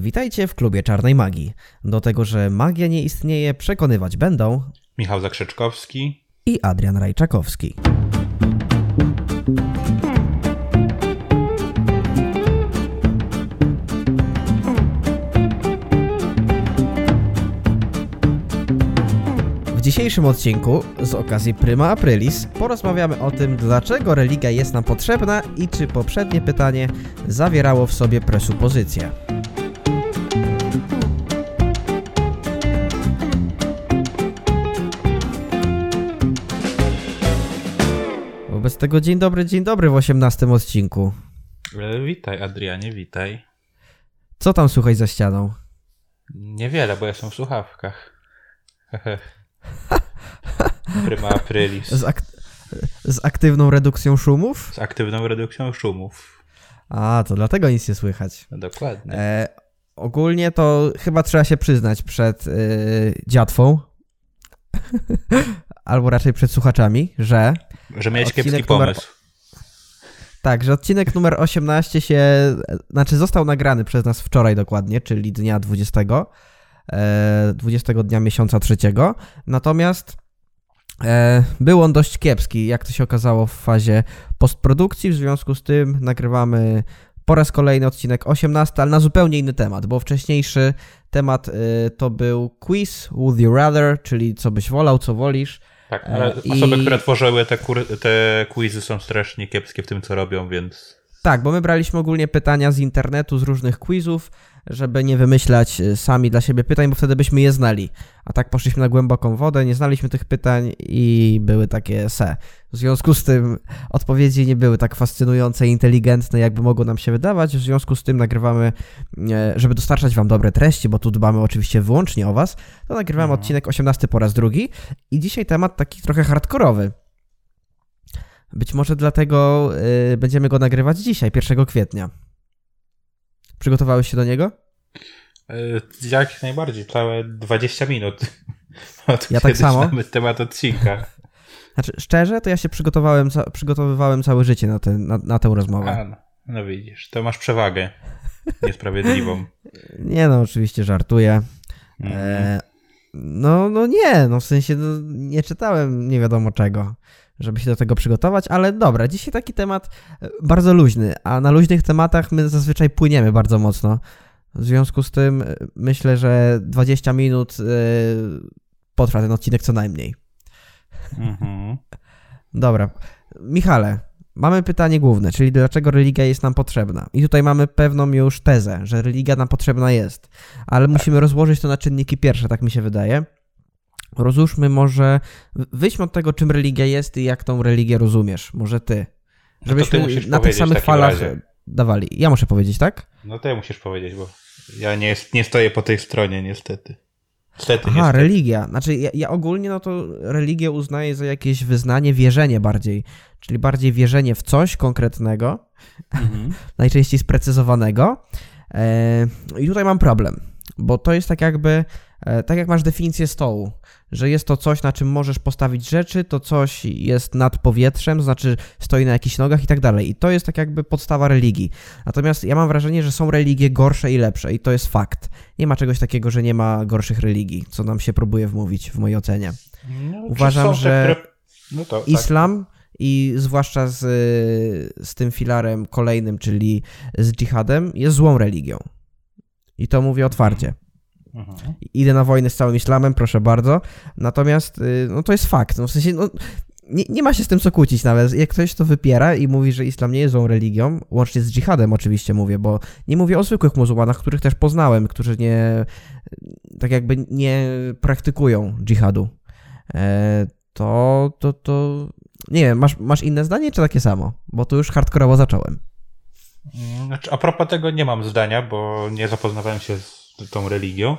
Witajcie w klubie Czarnej Magii. Do tego, że magia nie istnieje, przekonywać będą Michał Zakrzeczkowski i Adrian Rajczakowski. W dzisiejszym odcinku, z okazji Prima Aprilis, porozmawiamy o tym, dlaczego religia jest nam potrzebna i czy poprzednie pytanie zawierało w sobie presupozycje. Wobec tego dzień dobry, dzień dobry w 18 odcinku. E, Witaj Adrianie, witaj. Co tam słuchaj za ścianą? Niewiele, bo jestem w słuchawkach. Prima aprilis. Z, ak z aktywną redukcją szumów? Z aktywną redukcją szumów. A, to dlatego nic nie słychać. No dokładnie. E, ogólnie to chyba trzeba się przyznać przed y, dziatwą, albo raczej przed słuchaczami, że Że miałeś odcinek kiepski numer- pomysł. tak, że odcinek numer 18 się, znaczy został nagrany przez nas wczoraj dokładnie, czyli dnia 20, e, 20 dnia miesiąca trzeciego, natomiast e, był on dość kiepski, jak to się okazało w fazie postprodukcji, w związku z tym nagrywamy po raz kolejny odcinek 18, ale na zupełnie inny temat, bo wcześniejszy temat y, to był quiz Would You Rather, czyli co byś wolał, co wolisz. Tak, ale e, i- osoby, które tworzyły te, kur- te quizy są strasznie kiepskie w tym, co robią, więc Tak, bo my braliśmy ogólnie pytania z internetu, z różnych quizów, żeby nie wymyślać y, sami dla siebie pytań, bo wtedy byśmy je znali. A tak poszliśmy na głęboką wodę, nie znaliśmy tych pytań i były takie se. W związku z tym odpowiedzi nie były tak fascynujące i inteligentne, jakby mogło nam się wydawać. W związku z tym nagrywamy, e, żeby dostarczać wam dobre treści, bo tu dbamy oczywiście wyłącznie o was, to nagrywamy Mhm. odcinek 18 po raz drugi i dzisiaj temat taki trochę hardkorowy. Być może dlatego y, będziemy go nagrywać dzisiaj, 1 kwietnia. Przygotowałeś się do niego? e, jak najbardziej, całe 20 minut. Od Ja tak samo. temat odcinka. Znaczy, szczerze, to ja się przygotowałem, przygotowywałem całe życie na, ten, na, na tę rozmowę. A, no, no widzisz, to masz przewagę niesprawiedliwą. Nie no, oczywiście żartuję. Mhm. E, no, no nie, no w sensie no, nie czytałem nie wiadomo czego, żeby się do tego przygotować, ale dobra, dzisiaj taki temat e, bardzo luźny, a na luźnych tematach my zazwyczaj płyniemy bardzo mocno. W związku z tym e, myślę, że 20 minut e, potrwa ten odcinek co najmniej. Mhm. Dobra. Michale, mamy pytanie główne, czyli dlaczego religia jest nam potrzebna? I tutaj mamy pewną już tezę, że religia nam potrzebna jest, ale musimy rozłożyć to na czynniki pierwsze, tak mi się wydaje. Rozłóżmy może, wyjdźmy od tego, czym religia jest i jak tą religię rozumiesz. Może ty. No to ty Żebyśmy na tych samych falach razie. dawali. Ja muszę powiedzieć, tak? No to musisz powiedzieć, bo ja nie, nie stoję po tej stronie, niestety. Niestety, Aha, niestety. religia. Znaczy, ja, ja ogólnie no to religię uznaję za jakieś wyznanie, wierzenie bardziej. Czyli bardziej wierzenie w coś konkretnego, Mhm. najczęściej sprecyzowanego. E, I tutaj mam problem, bo to jest tak jakby, tak jak masz definicję stołu, że jest to coś, na czym możesz postawić rzeczy, to coś jest nad powietrzem, znaczy stoi na jakichś nogach i tak dalej. I to jest tak jakby podstawa religii. Natomiast ja mam wrażenie, że są religie gorsze i lepsze i to jest fakt. Nie ma czegoś takiego, że nie ma gorszych religii, co nam się próbuje wmówić w mojej ocenie. No, Uważam, że No to, tak. Islam i zwłaszcza z, z tym filarem kolejnym, czyli z dżihadem, jest złą religią. I to mówię otwarcie. Mhm. Idę na wojnę z całym islamem, proszę bardzo. Natomiast y, no to jest fakt. No w sensie, no, nie, nie ma się z tym co kłócić nawet. Jak ktoś to wypiera i mówi, że islam nie jest złą religią, łącznie z dżihadem oczywiście mówię, bo nie mówię o zwykłych muzułmanach, których też poznałem, którzy nie, tak jakby nie praktykują dżihadu. E, to, to, to, nie wiem, masz, masz inne zdanie, czy takie samo? Bo tu już hardkorowo zacząłem. Znaczy, a propos tego nie mam zdania, bo nie zapoznawałem się z tą religią,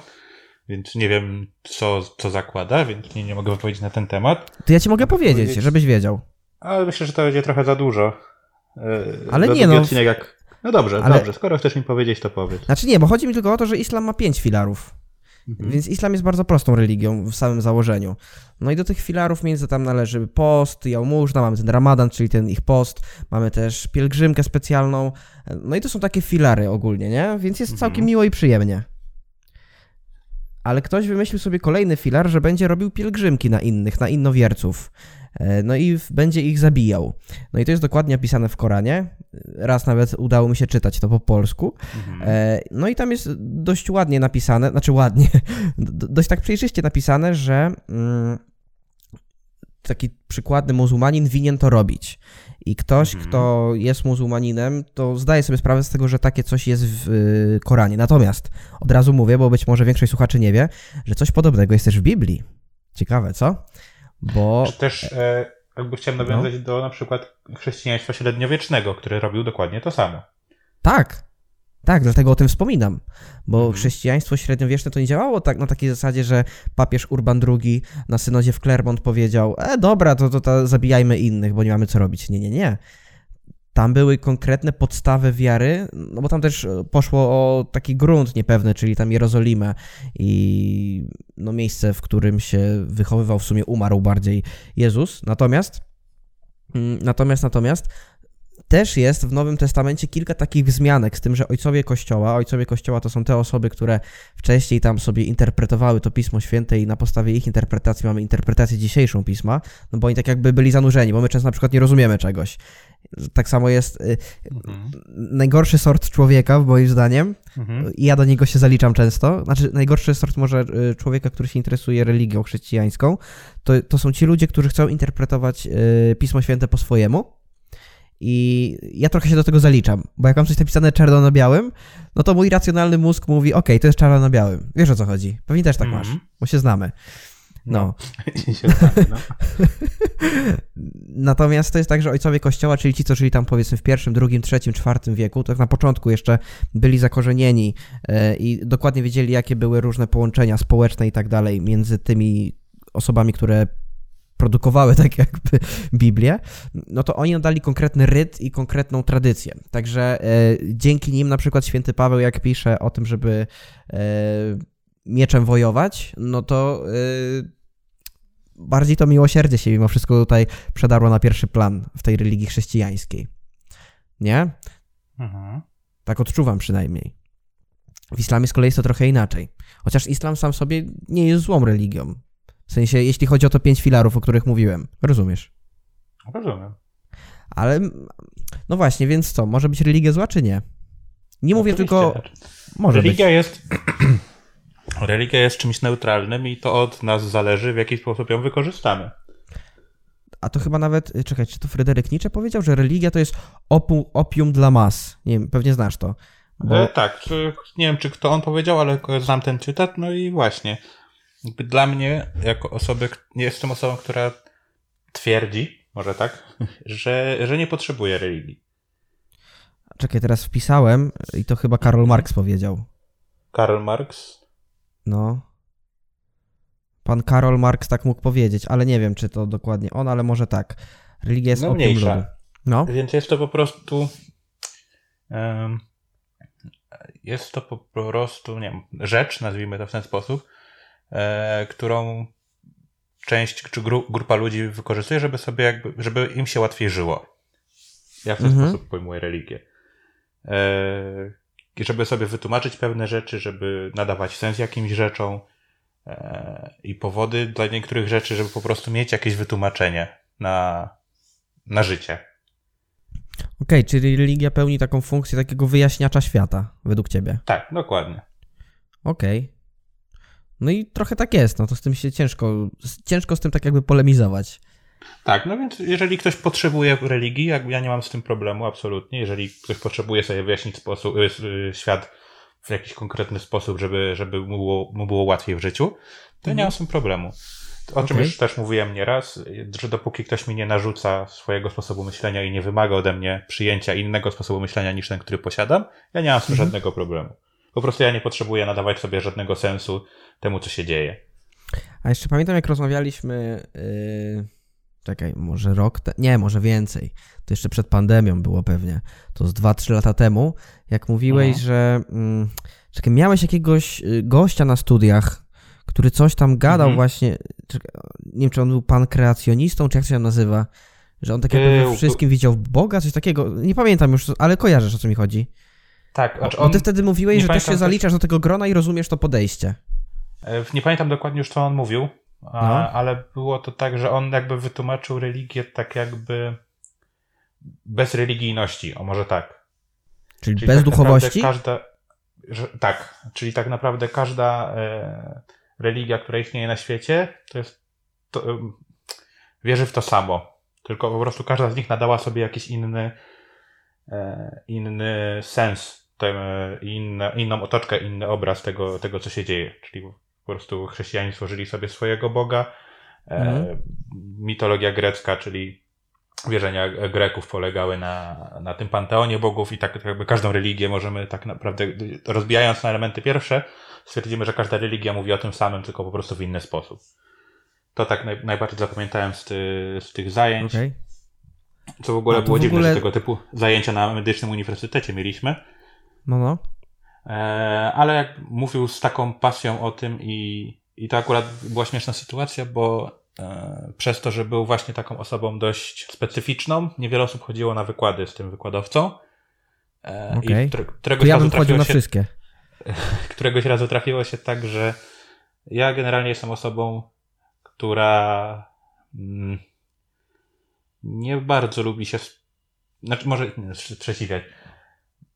więc nie wiem, co, co zakłada, więc nie, nie mogę wypowiedzieć na ten temat. To ja ci mogę powiedzieć, powiedzieć- żebyś wiedział. Ale myślę, że to będzie trochę za dużo. Yy, Ale za nie, no. Odcinek jak... No dobrze, Ale- dobrze, skoro chcesz mi powiedzieć, to powiedz. Znaczy nie, bo chodzi mi tylko o to, że islam ma pięć filarów. Mhm. Więc islam jest bardzo prostą religią w samym założeniu. No i do tych filarów między tam należy post, jałmużna, mamy ten ramadan, czyli ten ich post, mamy też pielgrzymkę specjalną. No i to są takie filary ogólnie, nie? Więc jest całkiem mhm. miło i przyjemnie. Ale ktoś wymyślił sobie kolejny filar, że będzie robił pielgrzymki na innych, na innowierców. E, no i będzie ich zabijał. No i to jest dokładnie opisane w Koranie. Raz nawet udało mi się czytać to po polsku. Mhm. E, no i tam jest dość ładnie napisane, znaczy ładnie, dość tak przejrzyście napisane, że mm, taki przykładny muzułmanin winien to robić. I ktoś, mhm. kto jest muzułmaninem, to zdaje sobie sprawę z tego, że takie coś jest w y, Koranie. Natomiast od razu mówię, bo być może większość słuchaczy nie wie, że coś podobnego jest też w Biblii. Ciekawe, co? Bo... Czy też e, jakby chciałem no. nawiązać no. do na przykład chrześcijaństwa średniowiecznego, który robił dokładnie to samo. Tak, tak, dlatego o tym wspominam, bo mhm. chrześcijaństwo średniowieczne to nie działało tak na takiej zasadzie, że papież Urban II na synodzie w Clermont powiedział, e dobra, to, to, to zabijajmy innych, bo nie mamy co robić. Nie, nie, nie. Tam były konkretne podstawy wiary, no bo tam też poszło o taki grunt niepewny, czyli tam Jerozolimę i no miejsce, w którym się wychowywał, w sumie umarł bardziej Jezus. Natomiast, mm, natomiast, natomiast też jest w Nowym Testamencie kilka takich wzmianek z tym, że ojcowie Kościoła, ojcowie Kościoła to są te osoby, które wcześniej tam sobie interpretowały to Pismo Święte i na podstawie ich interpretacji mamy interpretację dzisiejszą Pisma, no bo oni tak jakby byli zanurzeni, bo my często na przykład nie rozumiemy czegoś. Tak samo jest y, mhm. najgorszy sort człowieka, moim zdaniem, mhm. i ja do niego się zaliczam często, znaczy najgorszy sort może y, człowieka, który się interesuje religią chrześcijańską, to, to są ci ludzie, którzy chcą interpretować y, Pismo Święte po swojemu, i ja trochę się do tego zaliczam, bo jak mam coś napisane czarno na białym, no to mój racjonalny mózg mówi, ok, to jest czarno na białym. Wiesz o co chodzi. Pewnie też tak mm -hmm. masz, bo się znamy. No. no. Natomiast to jest tak, że ojcowie kościoła, czyli ci, co żyli tam powiedzmy w pierwszym, drugim, trzecim, czwartym wieku, tak na początku jeszcze byli zakorzenieni yy, i dokładnie wiedzieli, jakie były różne połączenia społeczne i tak dalej między tymi osobami, które produkowały tak jakby Biblię, no to oni nadali konkretny ryt i konkretną tradycję. Także e, dzięki nim na przykład święty Paweł, jak pisze o tym, żeby e, mieczem wojować, no to e, bardziej to miłosierdzie się mimo wszystko tutaj przedarło na pierwszy plan w tej religii chrześcijańskiej. Nie? Mhm. Tak odczuwam przynajmniej. W islamie z kolei jest to trochę inaczej. Chociaż islam sam sobie nie jest złą religią. W sensie, jeśli chodzi o to pięć filarów, o których mówiłem. Rozumiesz? Rozumiem. Ale, no właśnie, więc co? Może być religia zła, czy nie? Nie mówię Oczywiście. tylko... Może religia być. jest... religia jest czymś neutralnym i to od nas zależy, w jaki sposób ją wykorzystamy. A to chyba nawet, y, czekaj, czy to Fryderyk Nietzsche powiedział, że religia to jest opu, opium dla mas? Nie wiem, pewnie znasz to. Bo... E, tak, nie wiem, czy kto on powiedział, ale znam ten cytat, no i właśnie. Jakby dla mnie, jako osoby, nie jestem osobą, która twierdzi, może tak, że, że nie potrzebuje religii. Czekaj, teraz wpisałem i to chyba Karol Marx powiedział. Karol Marx? No. Pan Karol Marx tak mógł powiedzieć, ale nie wiem, czy to dokładnie on, ale może tak. Religia jest no, mniejsza. No. Więc jest to po prostu. Um, jest to po prostu, nie wiem, rzecz, nazwijmy to w ten sposób, którą część czy gru, grupa ludzi wykorzystuje, żeby sobie jakby, żeby im się łatwiej żyło. Ja w ten mhm. sposób pojmuję religię. E, żeby sobie wytłumaczyć pewne rzeczy, żeby nadawać sens jakimś rzeczom e, i powody dla niektórych rzeczy, żeby po prostu mieć jakieś wytłumaczenie na, na życie. Okej, okay, czyli religia pełni taką funkcję takiego wyjaśniacza świata, według ciebie. Tak, dokładnie. Okej. Okay. No i trochę tak jest, no to z tym się ciężko, ciężko z tym tak jakby polemizować. Tak, no więc jeżeli ktoś potrzebuje religii, ja nie mam z tym problemu absolutnie. Jeżeli ktoś potrzebuje sobie wyjaśnić sposób, y, y, świat w jakiś konkretny sposób, żeby, żeby mu, było, mu było łatwiej w życiu, to mhm. nie mam z tym problemu. O czym okay. już też mówiłem nieraz, że dopóki ktoś mi nie narzuca swojego sposobu myślenia i nie wymaga ode mnie przyjęcia innego sposobu myślenia niż ten, który posiadam, ja nie mam z tym mhm. żadnego problemu. Po prostu ja nie potrzebuję nadawać sobie żadnego sensu temu, co się dzieje. A jeszcze pamiętam, jak rozmawialiśmy. Yy... Czekaj, może rok. Te... Nie, może więcej. To jeszcze przed pandemią było pewnie. To z 2-3 lata temu, jak mówiłeś, mhm. że. Mm, czekaj, miałeś jakiegoś y, gościa na studiach. który coś tam gadał Mhm. właśnie, czy, nie wiem, czy on był pankreacjonistą, czy jak się tam nazywa, że on tak jakby we wszystkim widział Boga, coś takiego, nie pamiętam już, ale kojarzysz o co mi chodzi. Tak, znaczy Bo on, ty wtedy mówiłeś, że też się zaliczasz do tego grona i rozumiesz to podejście. e, nie pamiętam dokładnie już, co on mówił, a, No. ale było to tak, że on jakby wytłumaczył religię tak jakby bez religijności, o może tak. Czyli, Czyli bez tak duchowości? Każda, że, tak, czyli tak naprawdę każda e, religia, która istnieje na świecie, to jest. To, em, wierzy w to samo. Tylko po prostu każda z nich nadała sobie jakiś inny, e, inny sens, tem, e, inne, inną otoczkę, inny obraz tego, tego, co się dzieje. Czyli po prostu chrześcijanie stworzyli sobie swojego Boga. E, Mhm. Mitologia grecka, czyli wierzenia Greków polegały na, na tym panteonie bogów i tak jakby każdą religię możemy tak naprawdę, rozbijając na elementy pierwsze, stwierdzimy, że każda religia mówi o tym samym, tylko po prostu w inny sposób. To tak naj, najbardziej zapamiętałem z, ty, z tych zajęć. Okej. Co w ogóle to było w dziwne, ogóle- że tego typu zajęcia na medycznym uniwersytecie mieliśmy. No, no. E, ale jak mówił z taką pasją o tym i, i to akurat była śmieszna sytuacja, bo e, przez to, że był właśnie taką osobą dość specyficzną, niewiele osób chodziło na wykłady z tym wykładowcą. E, Okej. I któregoś, ja razu trafiło na się, wszystkie. któregoś razu trafiło się tak, że ja generalnie jestem osobą, która mm, nie bardzo lubi się. Znaczy, może sprzeciwiać.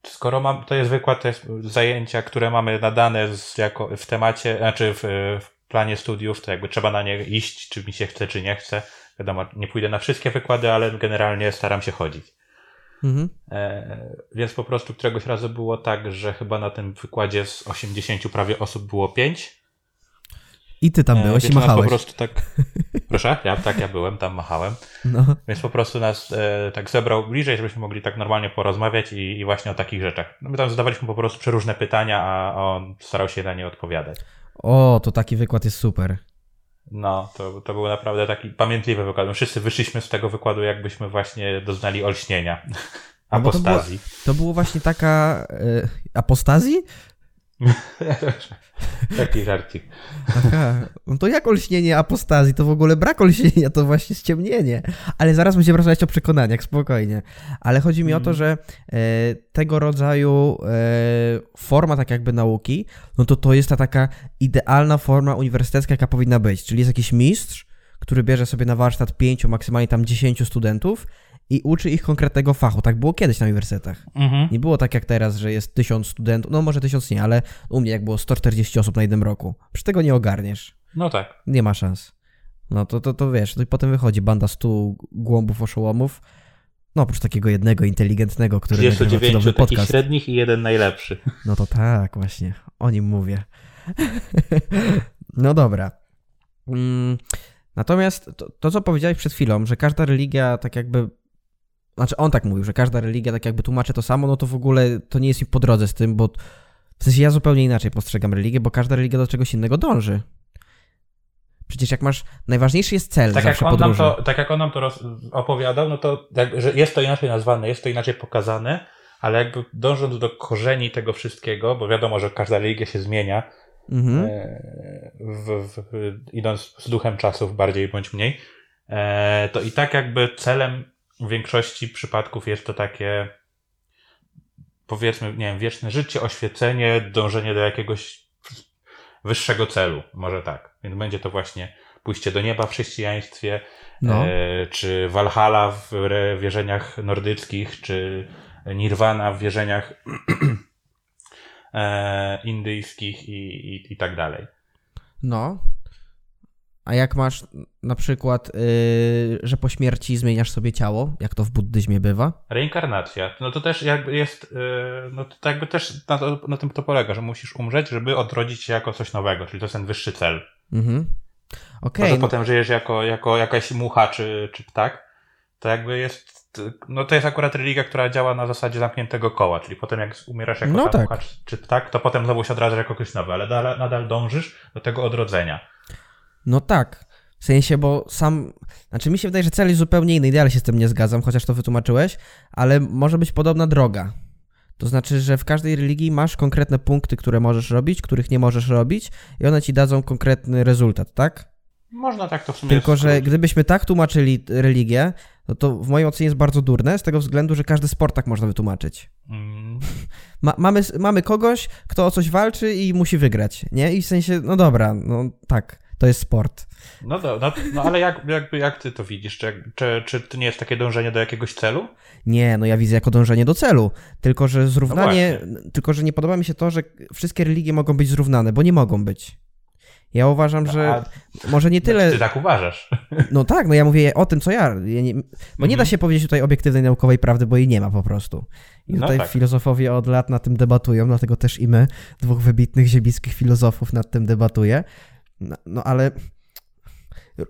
Skoro mam, to jest wykład, to jest zajęcia, które mamy nadane z, jako w temacie, znaczy w, w planie studiów, to jakby trzeba na nie iść, czy mi się chce, czy nie chce. Wiadomo, nie pójdę na wszystkie wykłady, ale generalnie staram się chodzić. Mhm. E, więc po prostu któregoś razu było tak, że chyba na tym wykładzie z 80 prawie osób było 5. I ty tam byłeś i machałeś. po prostu tak. Proszę, ja tak, ja byłem, tam machałem. No. Więc po prostu nas e, tak zebrał bliżej, żebyśmy mogli tak normalnie porozmawiać i, i właśnie o takich rzeczach. No my tam zadawaliśmy po prostu przeróżne pytania, a on starał się na nie odpowiadać. O, to taki wykład jest super. No, to, to był naprawdę taki pamiętliwy wykład. My wszyscy wyszliśmy z tego wykładu, jakbyśmy właśnie doznali olśnienia. No bo to Apostazji. To było właśnie taka... E, apostazji? Taki żarcik. Aha, no to jak olśnienie apostazji? To w ogóle brak olśnienia, to właśnie ściemnienie. Ale zaraz będziemy rozmawiać o przekonaniach, spokojnie. Ale chodzi mi o to, Mm. że e, tego rodzaju e, forma tak jakby nauki, no to to jest ta taka idealna forma uniwersytecka, jaka powinna być. Czyli jest jakiś mistrz, który bierze sobie na warsztat pięciu, maksymalnie tam dziesięciu studentów i uczy ich konkretnego fachu. Tak było kiedyś na uniwersytetach. Mhm. Nie było tak jak teraz, że jest tysiąc studentów, no może tysiąc nie, ale u mnie jak było 140 osób na jednym roku. Przy tego nie ogarniesz. No tak. Nie ma szans. No to, to, to wiesz, no i potem wychodzi banda stu głąbów oszołomów, no oprócz takiego jednego inteligentnego, który nagrywa 39 cudowny takich podcast. średnich i jeden najlepszy. No to tak, właśnie, o nim mówię. no dobra. Mm, natomiast to, to, co powiedziałeś przed chwilą, że każda religia tak jakby znaczy on tak mówił, że każda religia tak jakby tłumaczy to samo, no to w ogóle to nie jest mi po drodze z tym, bo w sensie ja zupełnie inaczej postrzegam religię, bo każda religia do czegoś innego dąży. Przecież jak masz, najważniejszy jest cel Tak jak, zawsze on nam podróży. to, tak jak on nam to roz, opowiadał, no to jak, że jest to inaczej nazwane, jest to inaczej pokazane, ale jakby dążąc do korzeni tego wszystkiego, bo wiadomo, że każda religia się zmienia, Mhm. e, w, w, idąc z duchem czasów bardziej bądź mniej, e, to i tak jakby celem w większości przypadków jest to takie powiedzmy, nie wiem, wieczne życie, oświecenie, dążenie do jakiegoś wyższego celu, może tak. Więc będzie to właśnie pójście do nieba w chrześcijaństwie, No. e, czy Valhalla w wierzeniach nordyckich, czy Nirvana w wierzeniach e, indyjskich i, i, i tak dalej. No. A jak masz na przykład, yy, że po śmierci zmieniasz sobie ciało, jak to w buddyzmie bywa? Reinkarnacja. No to też jakby jest, e, no to jakby też na, to, na tym to polega, że musisz umrzeć, żeby odrodzić się jako coś nowego, czyli to jest ten wyższy cel. Mhm. Może no, potem żyjesz jako, jako jakaś mucha czy, czy ptak, to jakby jest, no to jest akurat religia, która działa na zasadzie zamkniętego koła, czyli potem jak umierasz jako No ta tak. mucha czy, czy ptak, to potem znowu się odradzasz jako ktoś nowy, ale nadal, nadal dążysz do tego odrodzenia. No tak. W sensie, bo sam. Znaczy, mi się wydaje, że cel jest zupełnie inny. Idealnie się z tym nie zgadzam, chociaż to wytłumaczyłeś, ale może być podobna droga. To znaczy, że w każdej religii masz konkretne punkty, które możesz robić, których nie możesz robić i one ci dadzą konkretny rezultat, tak? Można tak to w sumie Tylko, że gdybyśmy tak tłumaczyli religię, no to w mojej ocenie jest bardzo durne, z tego względu, że każdy sport tak można wytłumaczyć. Mm, Ma, mamy, mamy kogoś, kto o coś walczy i musi wygrać, nie? I w sensie, no dobra, no tak, to jest sport. No, do, no, no ale jak, jakby, jak ty to widzisz? Czy, czy, czy to nie jest takie dążenie do jakiegoś celu? Nie, no ja widzę jako dążenie do celu. Tylko, że zrównanie. No tylko, że nie podoba mi się to, że wszystkie religie mogą być zrównane, bo nie mogą być. Ja uważam, że A- może nie tyle. Ty tak uważasz. No tak, no ja mówię o tym, co ja. ja nie, bo nie da Mhm. się powiedzieć tutaj obiektywnej naukowej prawdy, bo jej nie ma po prostu. I No tutaj tak. filozofowie od lat nad tym debatują, dlatego też i my, dwóch wybitnych ziebickich filozofów, nad tym debatuje. No, no ale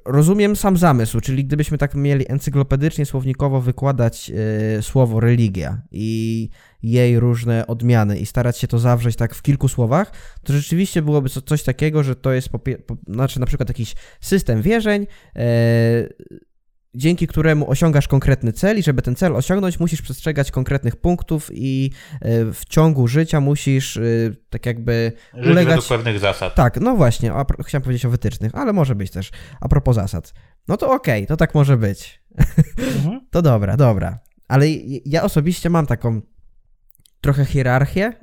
rozumiem sam zamysł, czyli gdybyśmy tak mieli encyklopedycznie, słownikowo wykładać e, słowo religia i jej różne odmiany i starać się to zawrzeć tak w kilku słowach, to rzeczywiście byłoby co, coś takiego, że to jest popie- po, znaczy na przykład jakiś system wierzeń, e, dzięki któremu osiągasz konkretny cel i żeby ten cel osiągnąć, musisz przestrzegać konkretnych punktów i e, w ciągu życia musisz e, tak jakby Żyć Ulegać- według pewnych zasad. tak, no właśnie, a, chciałem powiedzieć o wytycznych, ale może być też a propos zasad. No to okej, to tak może być. Mhm. To dobra, dobra. Ale ja osobiście mam taką trochę hierarchię,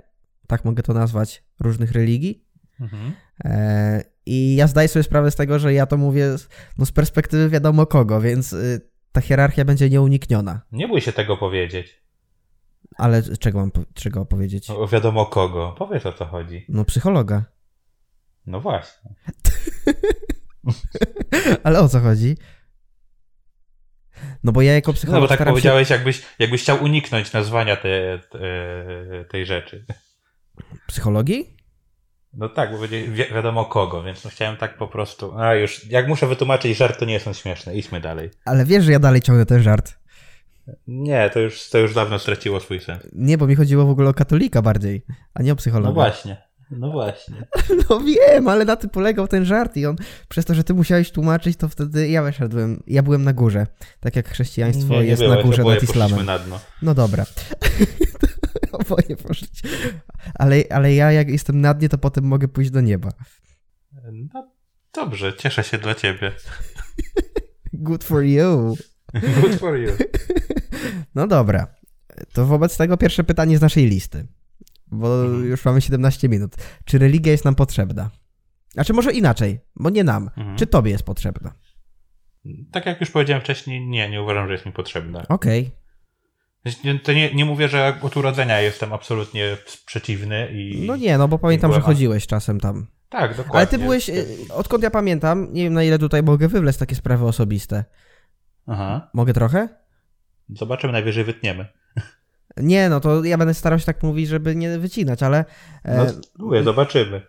tak mogę to nazwać, różnych religii. Mhm. E, I ja zdaję sobie sprawę z tego, że ja to mówię z- no, z perspektywy wiadomo kogo, więc y, ta hierarchia będzie nieunikniona. Nie bój się tego powiedzieć. Ale czego mam czego powiedzieć? No, wiadomo kogo. Powiedz o co chodzi. No psychologa. No właśnie. Ale o co chodzi? No bo ja jako No psycholog bo tak staram się... powiedziałeś, jakbyś, jakbyś chciał uniknąć nazwania te, te, tej rzeczy. Psychologii? No tak, bo będzie wi- wiadomo kogo, więc no chciałem tak po prostu. A już, jak muszę wytłumaczyć żart, to nie jest on śmieszny. Idźmy dalej. Ale wiesz, że ja dalej ciągnę ten żart. Nie, to już, to już dawno straciło swój sens. Nie, bo mi chodziło w ogóle o katolika bardziej, a nie o psychologa. No właśnie. No właśnie. No wiem, ale na tym polegał ten żart i on, przez to, że ty musiałeś tłumaczyć, to wtedy ja wyszedłem, ja byłem na górze. Tak jak chrześcijaństwo nie, nie jest było, na górze nad islamem. na dno. No dobra. Oboje poszliście. Ale, ale ja jak jestem na dnie, to potem mogę pójść do nieba. No dobrze, cieszę się dla ciebie. Good for you. Good for you. No dobra. To wobec tego pierwsze pytanie z naszej listy. Bo Mhm. już mamy 17 minut. Czy religia jest nam potrzebna? Znaczy może inaczej, bo nie nam. Mhm. Czy tobie jest potrzebna? Tak jak już powiedziałem wcześniej, nie, nie uważam, że jest mi potrzebna. Okej. Nie- To nie, nie mówię, że od urodzenia jestem absolutnie przeciwny i... No nie, no bo pamiętam, że chodziłeś czasem tam. Tak, dokładnie. Ale ty byłeś, y, odkąd ja pamiętam, nie wiem na ile tutaj mogę wywlec takie sprawy osobiste. Aha. Mogę trochę? Zobaczymy, najwyżej wytniemy. Nie, no to ja będę starał się tak mówić, żeby nie wycinać, ale No, e, mówię, zobaczymy.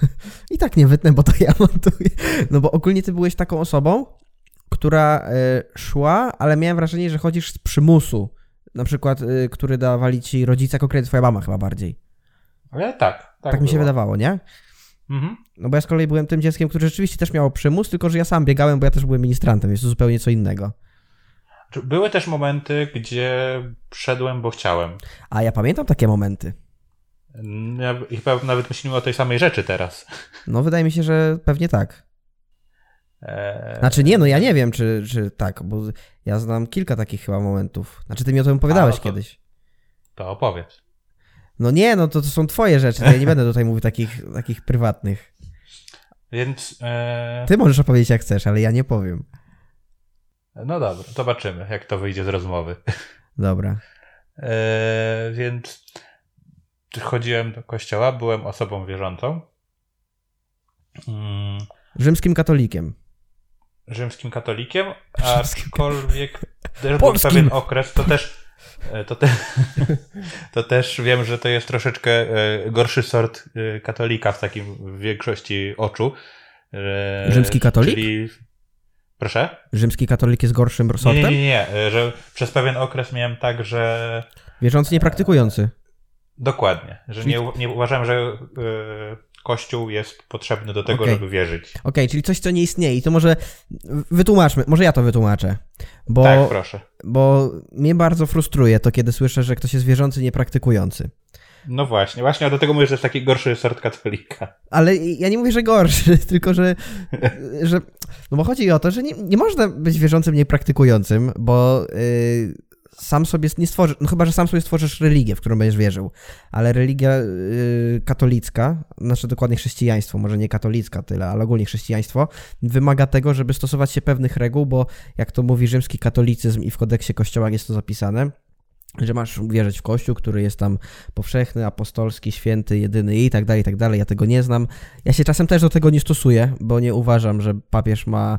i tak nie wytnę, bo to ja montuję. No bo ogólnie ty byłeś taką osobą, która e, szła, ale miałem wrażenie, że chodzisz z przymusu. Na przykład, e, który dawali ci rodzice, konkretnie twoja mama chyba bardziej. Ale tak, tak, Tak, mi się wydawało, nie? Mhm. No bo ja z kolei byłem tym dzieckiem, które rzeczywiście też miało przymus, tylko że ja sam biegałem, bo ja też byłem ministrantem, jest to zupełnie co innego. Były też momenty, gdzie szedłem, bo chciałem. A ja pamiętam takie momenty. Ja, chyba nawet myślimy o tej samej rzeczy teraz. No wydaje mi się, że pewnie tak. Eee, Znaczy nie, no ja nie wiem, czy, czy tak, bo ja znam kilka takich chyba momentów. Znaczy ty mi o tym opowiadałeś A, no to- kiedyś. To opowiedz. No nie, no to, to są twoje rzeczy, ja nie będę tutaj mówił takich, takich prywatnych. Więc, eee, Ty możesz opowiedzieć jak chcesz, ale ja nie powiem. no dobra, zobaczymy, jak to wyjdzie z rozmowy. Dobra. Eee, więc chodziłem do kościoła, byłem osobą wierzącą. Mm, Rzymskim katolikiem. Rzymskim katolikiem, aczkolwiek też był pewien okres, to też, e, to, te, to też wiem, że to jest troszeczkę e, gorszy sort e, katolika w takim w większości oczu. Rzymski katolik? Czyli, proszę? Rzymski katolik jest gorszym Nie, nie, sortem? nie, nie, e, że przez pewien okres miałem tak, że Wierzący niepraktykujący. dokładnie, że nie, nie uważałem, że Kościół jest potrzebny do tego, Okej. żeby wierzyć. Okej, czyli coś, co nie istnieje. I to może wytłumaczmy, może ja to wytłumaczę. Bo, Tak, proszę. bo mnie bardzo frustruje to, kiedy słyszę, że ktoś jest wierzący, niepraktykujący. No właśnie, właśnie, a do tego mówię, że jest taki gorszy sort katolika. Ale ja nie mówię, że gorszy, tylko że, że no bo chodzi o to, że nie, nie można być wierzącym niepraktykującym, bo yy, sam sobie nie stworzysz, no chyba, że sam sobie stworzysz religię, w którą będziesz wierzył, ale religia yy, katolicka, znaczy dokładnie chrześcijaństwo, może nie katolicka tyle, ale ogólnie chrześcijaństwo, wymaga tego, żeby stosować się pewnych reguł, bo jak to mówi rzymski katolicyzm i w kodeksie kościoła jest to zapisane, że masz wierzyć w Kościół, który jest tam powszechny, apostolski, święty, jedyny i tak dalej, i tak dalej. Ja tego nie znam. Ja się czasem też do tego nie stosuję, bo nie uważam, że papież ma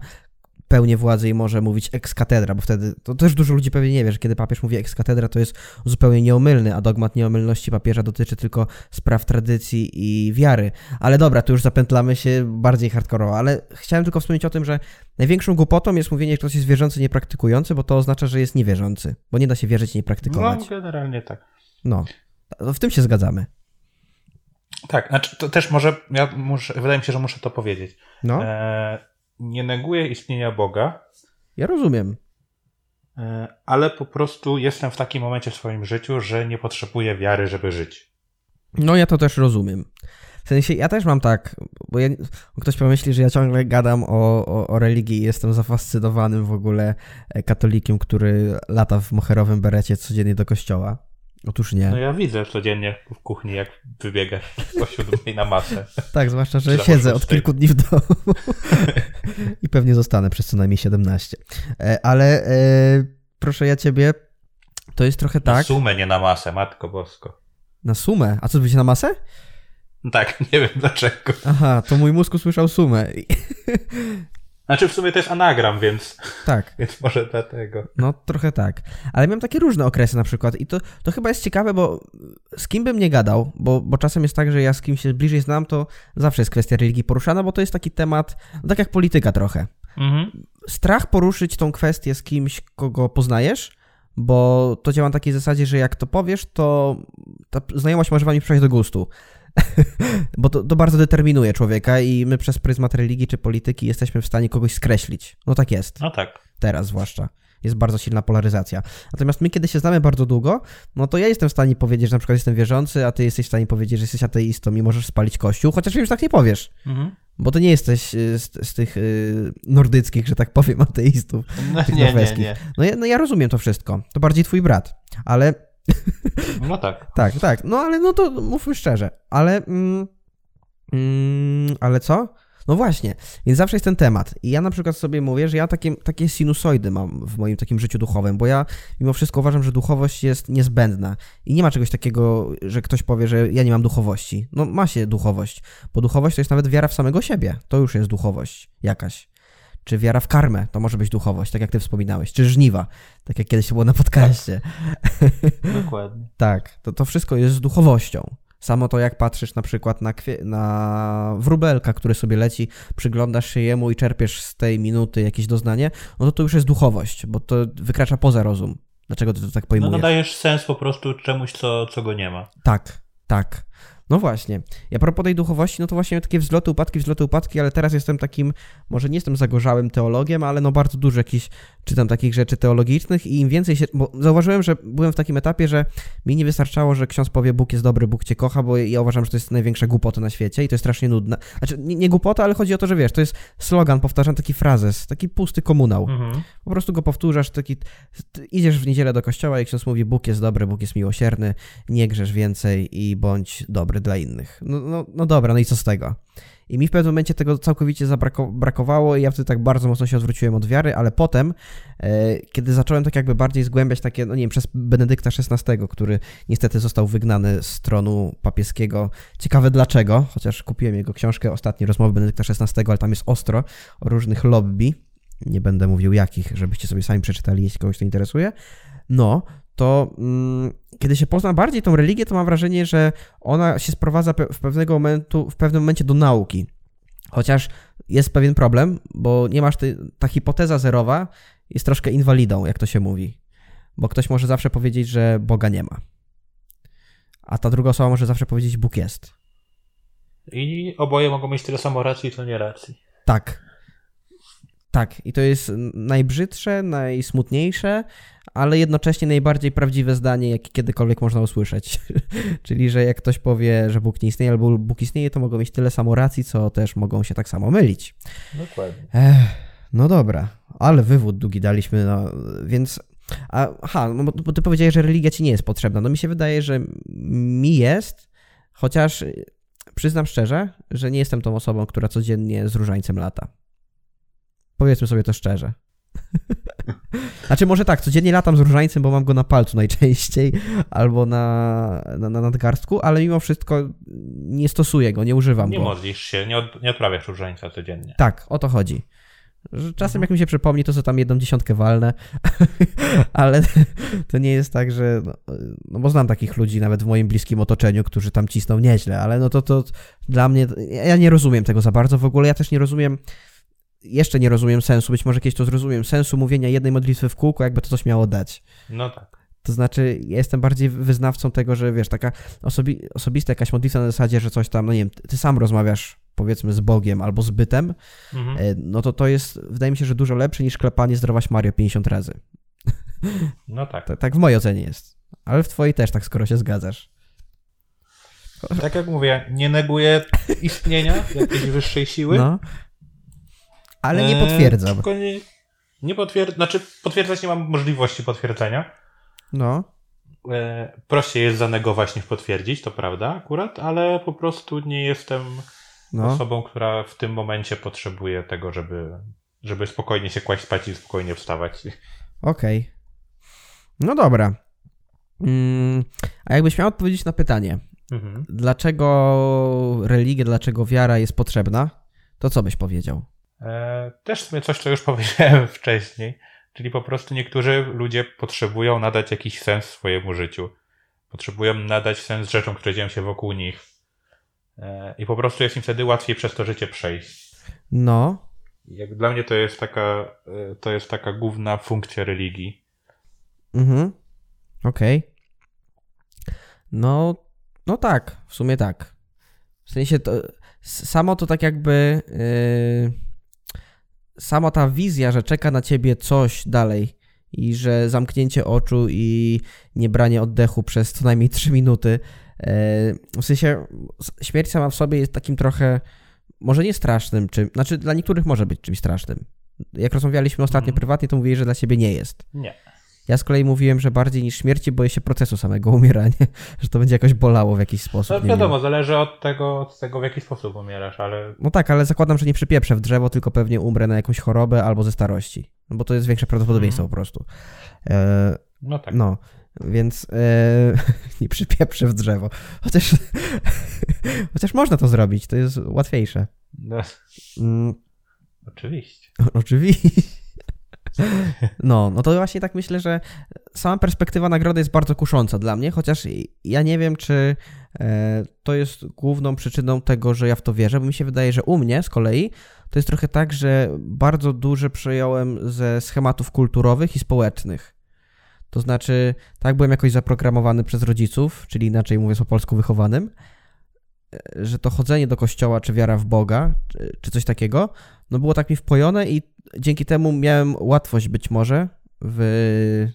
pełnię władzy i może mówić ex cathedra, bo wtedy to też dużo ludzi pewnie nie wie, że kiedy papież mówi ex cathedra, to jest zupełnie nieomylny, a dogmat nieomylności papieża dotyczy tylko spraw tradycji i wiary. Ale dobra, tu już zapętlamy się bardziej hardkorowo, ale chciałem tylko wspomnieć o tym, że największą głupotą jest mówienie, że ktoś jest wierzący, niepraktykujący, bo to oznacza, że jest niewierzący, bo nie da się wierzyć nie praktykować. No, generalnie tak. No, w tym się zgadzamy. Tak, znaczy to też może, ja muszę, wydaje mi się, że muszę to powiedzieć. No, E, nie neguję istnienia Boga, ja rozumiem. e, ale po prostu jestem w takim momencie w swoim życiu, że nie potrzebuję wiary, żeby żyć. No ja to też rozumiem. W sensie, ja też mam tak, bo ja, ktoś pomyśli, że ja ciągle gadam o, o, o religii i jestem zafascynowanym w ogóle e, katolikiem, który lata w moherowym berecie codziennie do kościoła. Otóż nie. No ja widzę codziennie w kuchni, jak wybiegasz po siódmej na masę. Tak, zwłaszcza, że siedzę o od kilku dni w domu i pewnie zostanę przez co najmniej 17. E, Ale e, proszę ja ciebie, to jest trochę Na tak, sumę, nie na masę, matko bosko. na sumę. A co, będzie na masę? Tak, nie wiem dlaczego. Aha, to mój mózg usłyszał sumę. Znaczy w sumie to jest anagram, więc, Tak. więc może dlatego. No, trochę tak. Ale miałem takie różne okresy na przykład i to, to chyba jest ciekawe, bo z kim bym nie gadał, bo, bo czasem jest tak, że ja z kim się bliżej znam, to zawsze jest kwestia religii poruszana, bo to jest taki temat, no tak jak polityka trochę. Mhm. Strach poruszyć tą kwestię z kimś, kogo poznajesz, bo to działa na takiej zasadzie, że jak to powiesz, to ta znajomość może wam nie przyjść do gustu. bo to, to bardzo determinuje człowieka i my przez pryzmat religii czy polityki jesteśmy w stanie kogoś skreślić. No tak jest No tak. teraz zwłaszcza. Jest bardzo silna polaryzacja. Natomiast my, kiedy się znamy bardzo długo, no to ja jestem w stanie powiedzieć, że na przykład jestem wierzący, a ty jesteś w stanie powiedzieć, że jesteś ateistą i możesz spalić kościół, chociaż że tak nie powiesz. Mhm. Bo ty nie jesteś y, z, z tych y, nordyckich, że tak powiem, ateistów. No, Tych nie, nie, norweskich. nie. No ja, no ja rozumiem to wszystko. To bardziej twój brat. Ale No tak. tak, tak. No ale no to mówmy szczerze. Ale. Mm, mm, ale co? No właśnie, więc zawsze jest ten temat. I ja na przykład sobie mówię, że ja takie, takie sinusoidy mam w moim takim życiu duchowym, bo ja mimo wszystko uważam, że duchowość jest niezbędna. I nie ma czegoś takiego, że ktoś powie, że ja nie mam duchowości. No ma się duchowość, bo duchowość to jest nawet wiara w samego siebie. To już jest duchowość jakaś. Czy wiara w karmę, to może być duchowość, tak jak ty wspominałeś. Czy żniwa, tak jak kiedyś było na podcaście. Dokładnie. Tak, to, to wszystko jest z duchowością. Samo to, jak patrzysz na przykład na, kwie- na wróbelka, który sobie leci, przyglądasz się jemu i czerpiesz z tej minuty jakieś doznanie, no to to już jest duchowość, bo to wykracza poza rozum. Dlaczego ty to tak No pojmujesz? nadajesz sens po prostu czemuś, co, co go nie ma. Tak, tak. No właśnie. Ja propos tej duchowości, no to właśnie takie wzloty, upadki, wzloty, upadki, ale teraz jestem takim, może nie jestem zagorzałym teologiem, ale no bardzo dużo jakichś, czytam takich rzeczy teologicznych i im więcej się, bo zauważyłem, że byłem w takim etapie, że mi nie wystarczało, że ksiądz powie Bóg jest dobry, Bóg cię kocha, bo ja uważam, że to jest największa głupota na świecie i to jest strasznie nudne. Znaczy, nie, nie głupota, ale chodzi o to, że wiesz, to jest slogan, powtarzam taki frazes, taki pusty komunał. Mhm. Po prostu go powtarzasz, taki, idziesz w niedzielę do kościoła i ksiądz mówi, Bóg jest dobry, Bóg jest miłosierny, nie grzesz więcej i bądź dobry dla innych. No, no, no dobra, no i co z tego? I mi w pewnym momencie tego całkowicie zabrako- brakowało i ja wtedy tak bardzo mocno się odwróciłem od wiary, ale potem, e, kiedy zacząłem tak jakby bardziej zgłębiać takie, no nie wiem, przez Benedykta XVI, który niestety został wygnany z tronu papieskiego. Ciekawe dlaczego, chociaż kupiłem jego książkę, ostatnie rozmowy Benedykta XVI, ale tam jest ostro o różnych lobby, nie będę mówił jakich, żebyście sobie sami przeczytali, jeśli kogoś to interesuje. No, to mm, kiedy się pozna bardziej tą religię, to mam wrażenie, że ona się sprowadza w, pewnego momentu, w pewnym momencie do nauki. Chociaż jest pewien problem, bo nie masz ty, ta hipoteza zerowa jest troszkę inwalidą, jak to się mówi. Bo ktoś może zawsze powiedzieć, że Boga nie ma. A ta druga osoba może zawsze powiedzieć, Bóg jest. I oboje mogą mieć tyle samo racji, co nie racji. Tak. Tak, i to jest najbrzydsze, najsmutniejsze, ale jednocześnie najbardziej prawdziwe zdanie, jakie kiedykolwiek można usłyszeć. Czyli, że jak ktoś powie, że Bóg nie istnieje albo Bóg istnieje, to mogą mieć tyle samo racji, co też mogą się tak samo mylić. Dokładnie. Ech, no dobra, ale wywód długi daliśmy, no, więc... Aha, no bo ty powiedziałeś, że religia ci nie jest potrzebna. No mi się wydaje, że mi jest, chociaż przyznam szczerze, że nie jestem tą osobą, która codziennie z różańcem lata. Powiedzmy sobie to szczerze. znaczy może tak, codziennie latam z różańcem, bo mam go na palcu najczęściej, albo na, na, na nadgarstku, ale mimo wszystko nie stosuję go, nie używam nie go. Nie modlisz się, nie, od, nie odprawiasz różańca codziennie. Tak, o to chodzi. Że czasem jak mi się przypomni, to co tam jedną dziesiątkę walnę, ale to nie jest tak, że... No, no, bo znam takich ludzi nawet w moim bliskim otoczeniu, którzy tam cisną nieźle, ale no to, to dla mnie... Ja nie rozumiem tego za bardzo w ogóle, ja też nie rozumiem jeszcze nie rozumiem sensu, być może kiedyś to zrozumiem, sensu mówienia jednej modlitwy w kółko, jakby to coś miało dać. No tak. To znaczy, ja jestem bardziej wyznawcą tego, że wiesz, taka osobi osobista jakaś modlitwa na zasadzie, że coś tam, no nie wiem, ty sam rozmawiasz powiedzmy z Bogiem albo z bytem, mhm. E, no to to jest, wydaje mi się, że dużo lepsze niż klepanie zdrowaś Mario 50 razy. No tak. tak. Tak w mojej ocenie jest. Ale w twojej też tak, skoro się zgadzasz. Tak jak mówię, nie neguję istnienia jakiejś wyższej siły. No. Ale nie potwierdzam. Tylko nie, nie potwierdzam, znaczy potwierdzać nie mam możliwości potwierdzenia. No. E, prościej jest zanegować niż potwierdzić, to prawda akurat, ale po prostu nie jestem no. osobą, która w tym momencie potrzebuje tego, żeby, żeby spokojnie się kłaść spać i spokojnie wstawać. Okej. Okay. No dobra. Mm, a jakbyś miał odpowiedzieć na pytanie, mhm. dlaczego religia, dlaczego wiara jest potrzebna, to co byś powiedział? E, też w sumie coś, co już powiedziałem wcześniej, czyli po prostu niektórzy ludzie potrzebują nadać jakiś sens swojemu życiu. Potrzebują nadać sens rzeczom, które dzieją się wokół nich. E, I po prostu jest im wtedy łatwiej przez to życie przejść. No. Jak dla mnie to jest taka, e, to jest taka główna funkcja religii. Mhm. Okej. Okay. No, no tak, w sumie tak. W sensie to, samo to tak jakby, yy, sama ta wizja, że czeka na ciebie coś dalej i że zamknięcie oczu i nie branie oddechu przez co najmniej 3 minuty, e, w sensie śmierć sama w sobie jest takim trochę, może nie strasznym, czym, znaczy dla niektórych może być czymś strasznym. Jak rozmawialiśmy ostatnio mm. prywatnie, to mówili, że dla siebie nie jest. Nie. Ja z kolei mówiłem, że bardziej niż śmierci boję się procesu samego umierania, że to będzie jakoś bolało w jakiś sposób. No wiadomo, wiem. zależy od tego, od tego, w jaki sposób umierasz, ale... No tak, ale zakładam, że nie przypieprzę w drzewo, tylko pewnie umrę na jakąś chorobę albo ze starości. No bo to jest większe prawdopodobieństwo mm. po prostu. E, no tak. No, więc e, nie przypieprzę w drzewo. Chociaż, chociaż można to zrobić, to jest łatwiejsze. No. Mm. Oczywiście. Oczywiście. No, no to właśnie tak myślę, że sama perspektywa nagrody jest bardzo kusząca dla mnie, chociaż ja nie wiem, czy e, to jest główną przyczyną tego, że ja w to wierzę, bo mi się wydaje, że u mnie z kolei to jest trochę tak, że bardzo duży przejąłem ze schematów kulturowych i społecznych. To znaczy, tak byłem jakoś zaprogramowany przez rodziców, czyli inaczej mówiąc po polsku wychowanym, że to chodzenie do kościoła, czy wiara w Boga, czy, czy coś takiego, no było tak mi wpojone i dzięki temu miałem łatwość być może w,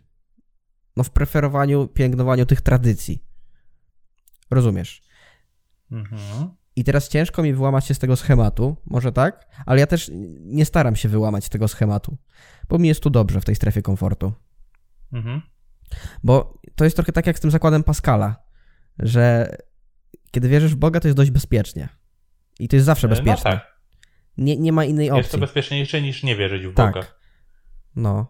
no w preferowaniu, pielęgnowaniu tych tradycji. Rozumiesz? Mhm. I teraz ciężko mi wyłamać się z tego schematu, może tak, ale ja też nie staram się wyłamać z tego schematu, bo mi jest tu dobrze w tej strefie komfortu. Mhm. Bo to jest trochę tak jak z tym zakładem Pascala, że kiedy wierzysz w Boga, to jest dość bezpiecznie. I to jest zawsze e, no bezpieczne. No tak. Nie, nie ma innej opcji. Jest to bezpieczniejsze niż nie wierzyć w tak. Boga. No.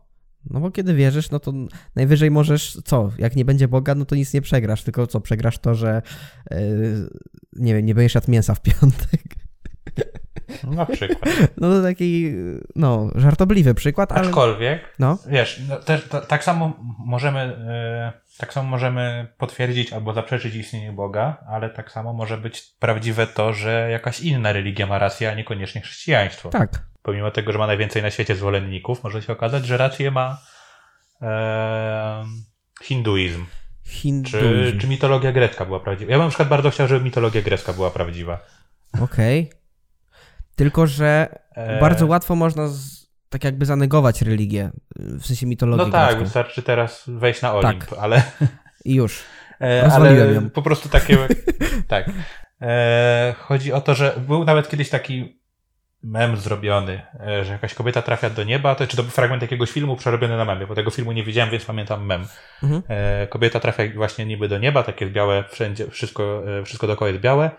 No bo kiedy wierzysz, no to najwyżej możesz, co, jak nie będzie Boga, no to nic nie przegrasz, tylko co, przegrasz to, że yy, nie wiem, nie będziesz jadł mięsa w piątek. Na przykład. No to taki, no, żartobliwy przykład, ale... Aczkolwiek, no. wiesz, no, też, to, tak samo możemy... Yy tak samo możemy potwierdzić albo zaprzeczyć istnienie Boga, ale tak samo może być prawdziwe to, że jakaś inna religia ma rację, a niekoniecznie chrześcijaństwo. Tak. Pomimo tego, że ma najwięcej na świecie zwolenników, może się okazać, że rację ma e, hinduizm. Hinduizm. Czy, czy mitologia grecka była prawdziwa. Ja bym na przykład bardzo chciał, żeby mitologia grecka była prawdziwa. Okej. Tylko, że E, bardzo łatwo można z, tak jakby zanegować religię, w sensie mitologię No tak, grecką. wystarczy teraz wejść na Olimp, Tak. ale, I już. e, Rozwaliłem ale ją. po prostu takie. tak. E, chodzi o to, że był nawet kiedyś taki mem zrobiony, e, że jakaś kobieta trafia do nieba, to czy to był fragment jakiegoś filmu przerobiony na memie, bo tego filmu nie widziałem, więc pamiętam mem. Mhm. Kobieta trafia właśnie niby do nieba, takie białe wszędzie, wszystko, wszystko dookoła jest białe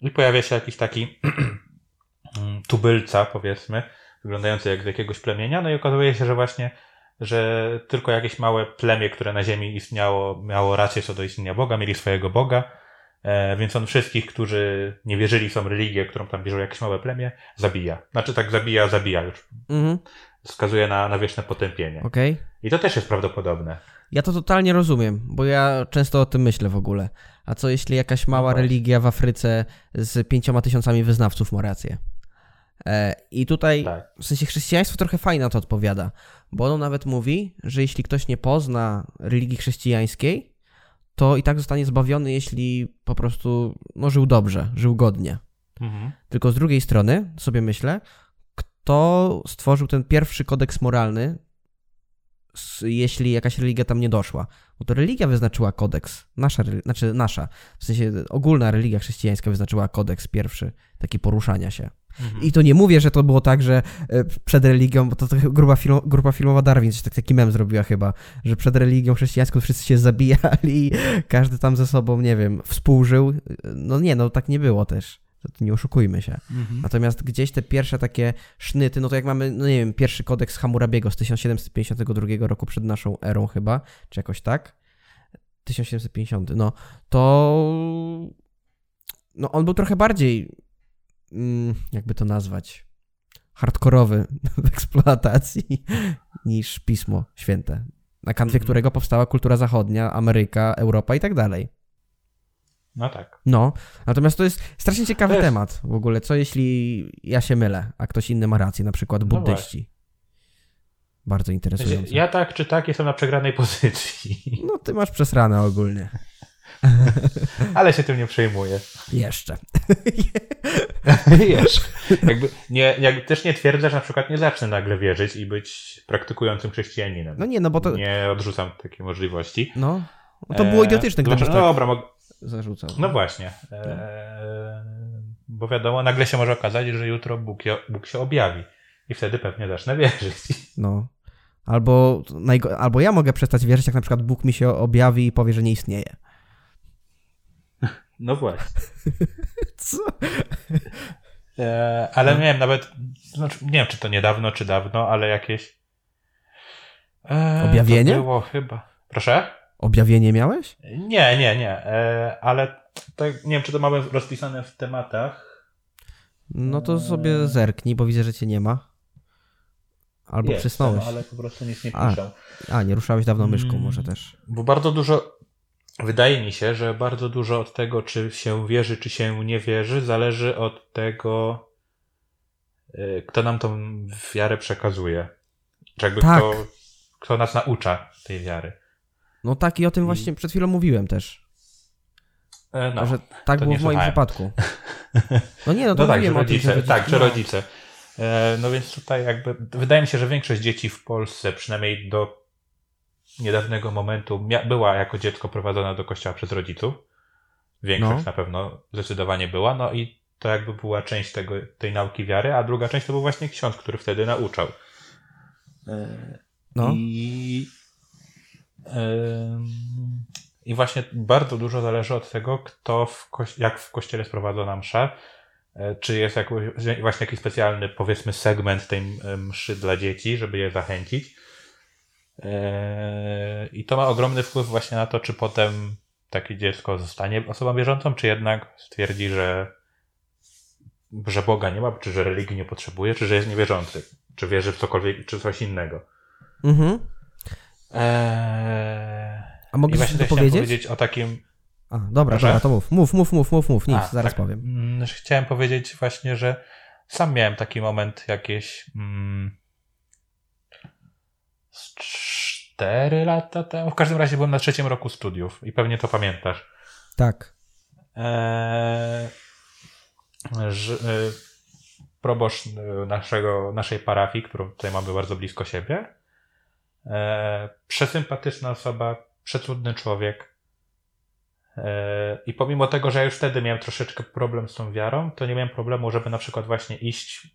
i pojawia się jakiś taki mm, tubylca, powiedzmy, wyglądający jak z jakiegoś plemienia, no i okazuje się, że właśnie, że tylko jakieś małe plemię, które na ziemi istniało, miało rację co do istnienia Boga, mieli swojego Boga, e, więc on wszystkich, którzy nie wierzyli w tą religię, którą tam bierze jakieś małe plemię, zabija. Znaczy tak zabija, zabija już. Mhm. Wskazuje na, na wieczne potępienie. Okej. I to też jest prawdopodobne. Ja to totalnie rozumiem, bo ja często o tym myślę w ogóle. A co jeśli jakaś mała właśnie. religia w Afryce z pięcioma tysiącami wyznawców ma rację? E, I tutaj Tak. w sensie chrześcijaństwo trochę fajnie na to odpowiada, bo ono nawet mówi, że jeśli ktoś nie pozna religii chrześcijańskiej, to i tak zostanie zbawiony, jeśli po prostu no, żył dobrze, żył godnie. Mhm. Tylko z drugiej strony sobie myślę, kto stworzył ten pierwszy kodeks moralny, jeśli jakaś religia tam nie doszła. Bo to religia wyznaczyła kodeks. Nasza, znaczy nasza, w sensie ogólna religia chrześcijańska wyznaczyła kodeks pierwszy, taki poruszania się. Mhm. I to nie mówię, że to było tak, że e, przed religią, bo to, to grupa, grupa filmowa Darwin coś tak, taki mem zrobiła chyba, że przed religią chrześcijańską wszyscy się zabijali, każdy tam ze sobą, nie wiem, współżył. No nie, no tak nie było też. Nie oszukujmy się. Mhm. Natomiast gdzieś te pierwsze takie sznyty, no to jak mamy, no nie wiem, pierwszy kodeks Hammurabiego z 1752 roku przed naszą erą chyba, czy jakoś tak? 1750, no to no on był trochę bardziej jakby to nazwać hardkorowy w eksploatacji niż Pismo Święte, na kanwie Mhm. którego powstała kultura zachodnia, Ameryka, Europa i tak dalej. No tak. No, natomiast to jest strasznie ciekawy jest- temat w ogóle. Co jeśli ja się mylę, a ktoś inny ma rację, na przykład No buddyści? Bardzo W sensie, interesujące. Ja tak czy tak jestem na przegranej pozycji, No, ty masz przesrane ogólnie. ale się tym nie przejmuję. Jeszcze. Wiesz, jakby nie, jakby też nie twierdzę, że na przykład nie zacznę nagle wierzyć i być praktykującym chrześcijaninem. No nie, no bo to. Nie odrzucam takiej możliwości. No, no to było Eee, idiotyczne, gdybyś znaczy, tak No dobra, mog- zarzucał. no właśnie. Eee, bo wiadomo, nagle się może okazać, że jutro Bóg, je, Bóg się objawi. I wtedy pewnie zacznę wierzyć. No. Albo. Albo ja mogę przestać wierzyć, jak na przykład Bóg mi się objawi i powie, że nie istnieje. No właśnie. Co? Eee, ale No. miałem nawet, znaczy, nie wiem czy to niedawno, czy dawno, ale jakieś. Eee, Objawienie? To było chyba. Proszę? Objawienie miałeś? Nie, nie, nie. Eee, ale to, nie wiem, czy to mamy rozpisane w tematach. No to Eee. sobie zerknij, bo widzę, że cię nie ma. Albo Jest, przysnąłeś. no, ale po prostu nic nie A. piszą. A, nie ruszałeś dawno myszką, Mm. może też. Bo bardzo dużo. Wydaje mi się, że bardzo dużo od tego, czy się wierzy, czy się nie wierzy, zależy od tego, y, kto nam tą wiarę przekazuje. Czy jakby Tak. kto, kto nas naucza tej wiary. No tak i o tym właśnie przed chwilą mówiłem też. E, No, że tak było w moim słuchałem. wypadku. No nie, no to no tak, mówiłem o tym, rodzice, tak, że no, rodzice. E, No więc tutaj jakby, wydaje mi się, że większość dzieci w Polsce, przynajmniej do niedawnego momentu, mia- była jako dziecko prowadzona do kościoła przez rodziców. Większość No. na pewno zdecydowanie była, no i to jakby była część tego, tej nauki wiary, a druga część to był właśnie ksiądz, który wtedy nauczał. E, No. I, I właśnie bardzo dużo zależy od tego, kto w jak w kościele jest prowadzona msza. E, Czy jest jakoś, właśnie jakiś specjalny, powiedzmy, segment tej e, mszy dla dzieci, żeby je zachęcić. E, I to ma ogromny wpływ właśnie na to, czy potem takie dziecko zostanie osobą wierzącą, czy jednak stwierdzi, że, że Boga nie ma, czy że religii nie potrzebuje, czy że jest niewierzący, czy wierzy w cokolwiek, czy coś innego. Mhm. Eee... A mogę coś powiedzieć? powiedzieć o takim. A, dobra, Proszę? dobra, to mów. Mów, mów, mów, mów, mów. Nic, A, zaraz tak. powiem. Mm, że Chciałem powiedzieć właśnie, że sam miałem taki moment jakieś. Mm, z cztery lata temu. W każdym razie byłem na trzecim roku studiów i pewnie to pamiętasz. Tak. Eee, że, proboszcz naszego, naszej parafii, którą tutaj mamy bardzo blisko siebie, przesympatyczna osoba, przecudny człowiek. I pomimo tego, że ja już wtedy miałem troszeczkę problem z tą wiarą, to nie miałem problemu, żeby na przykład właśnie iść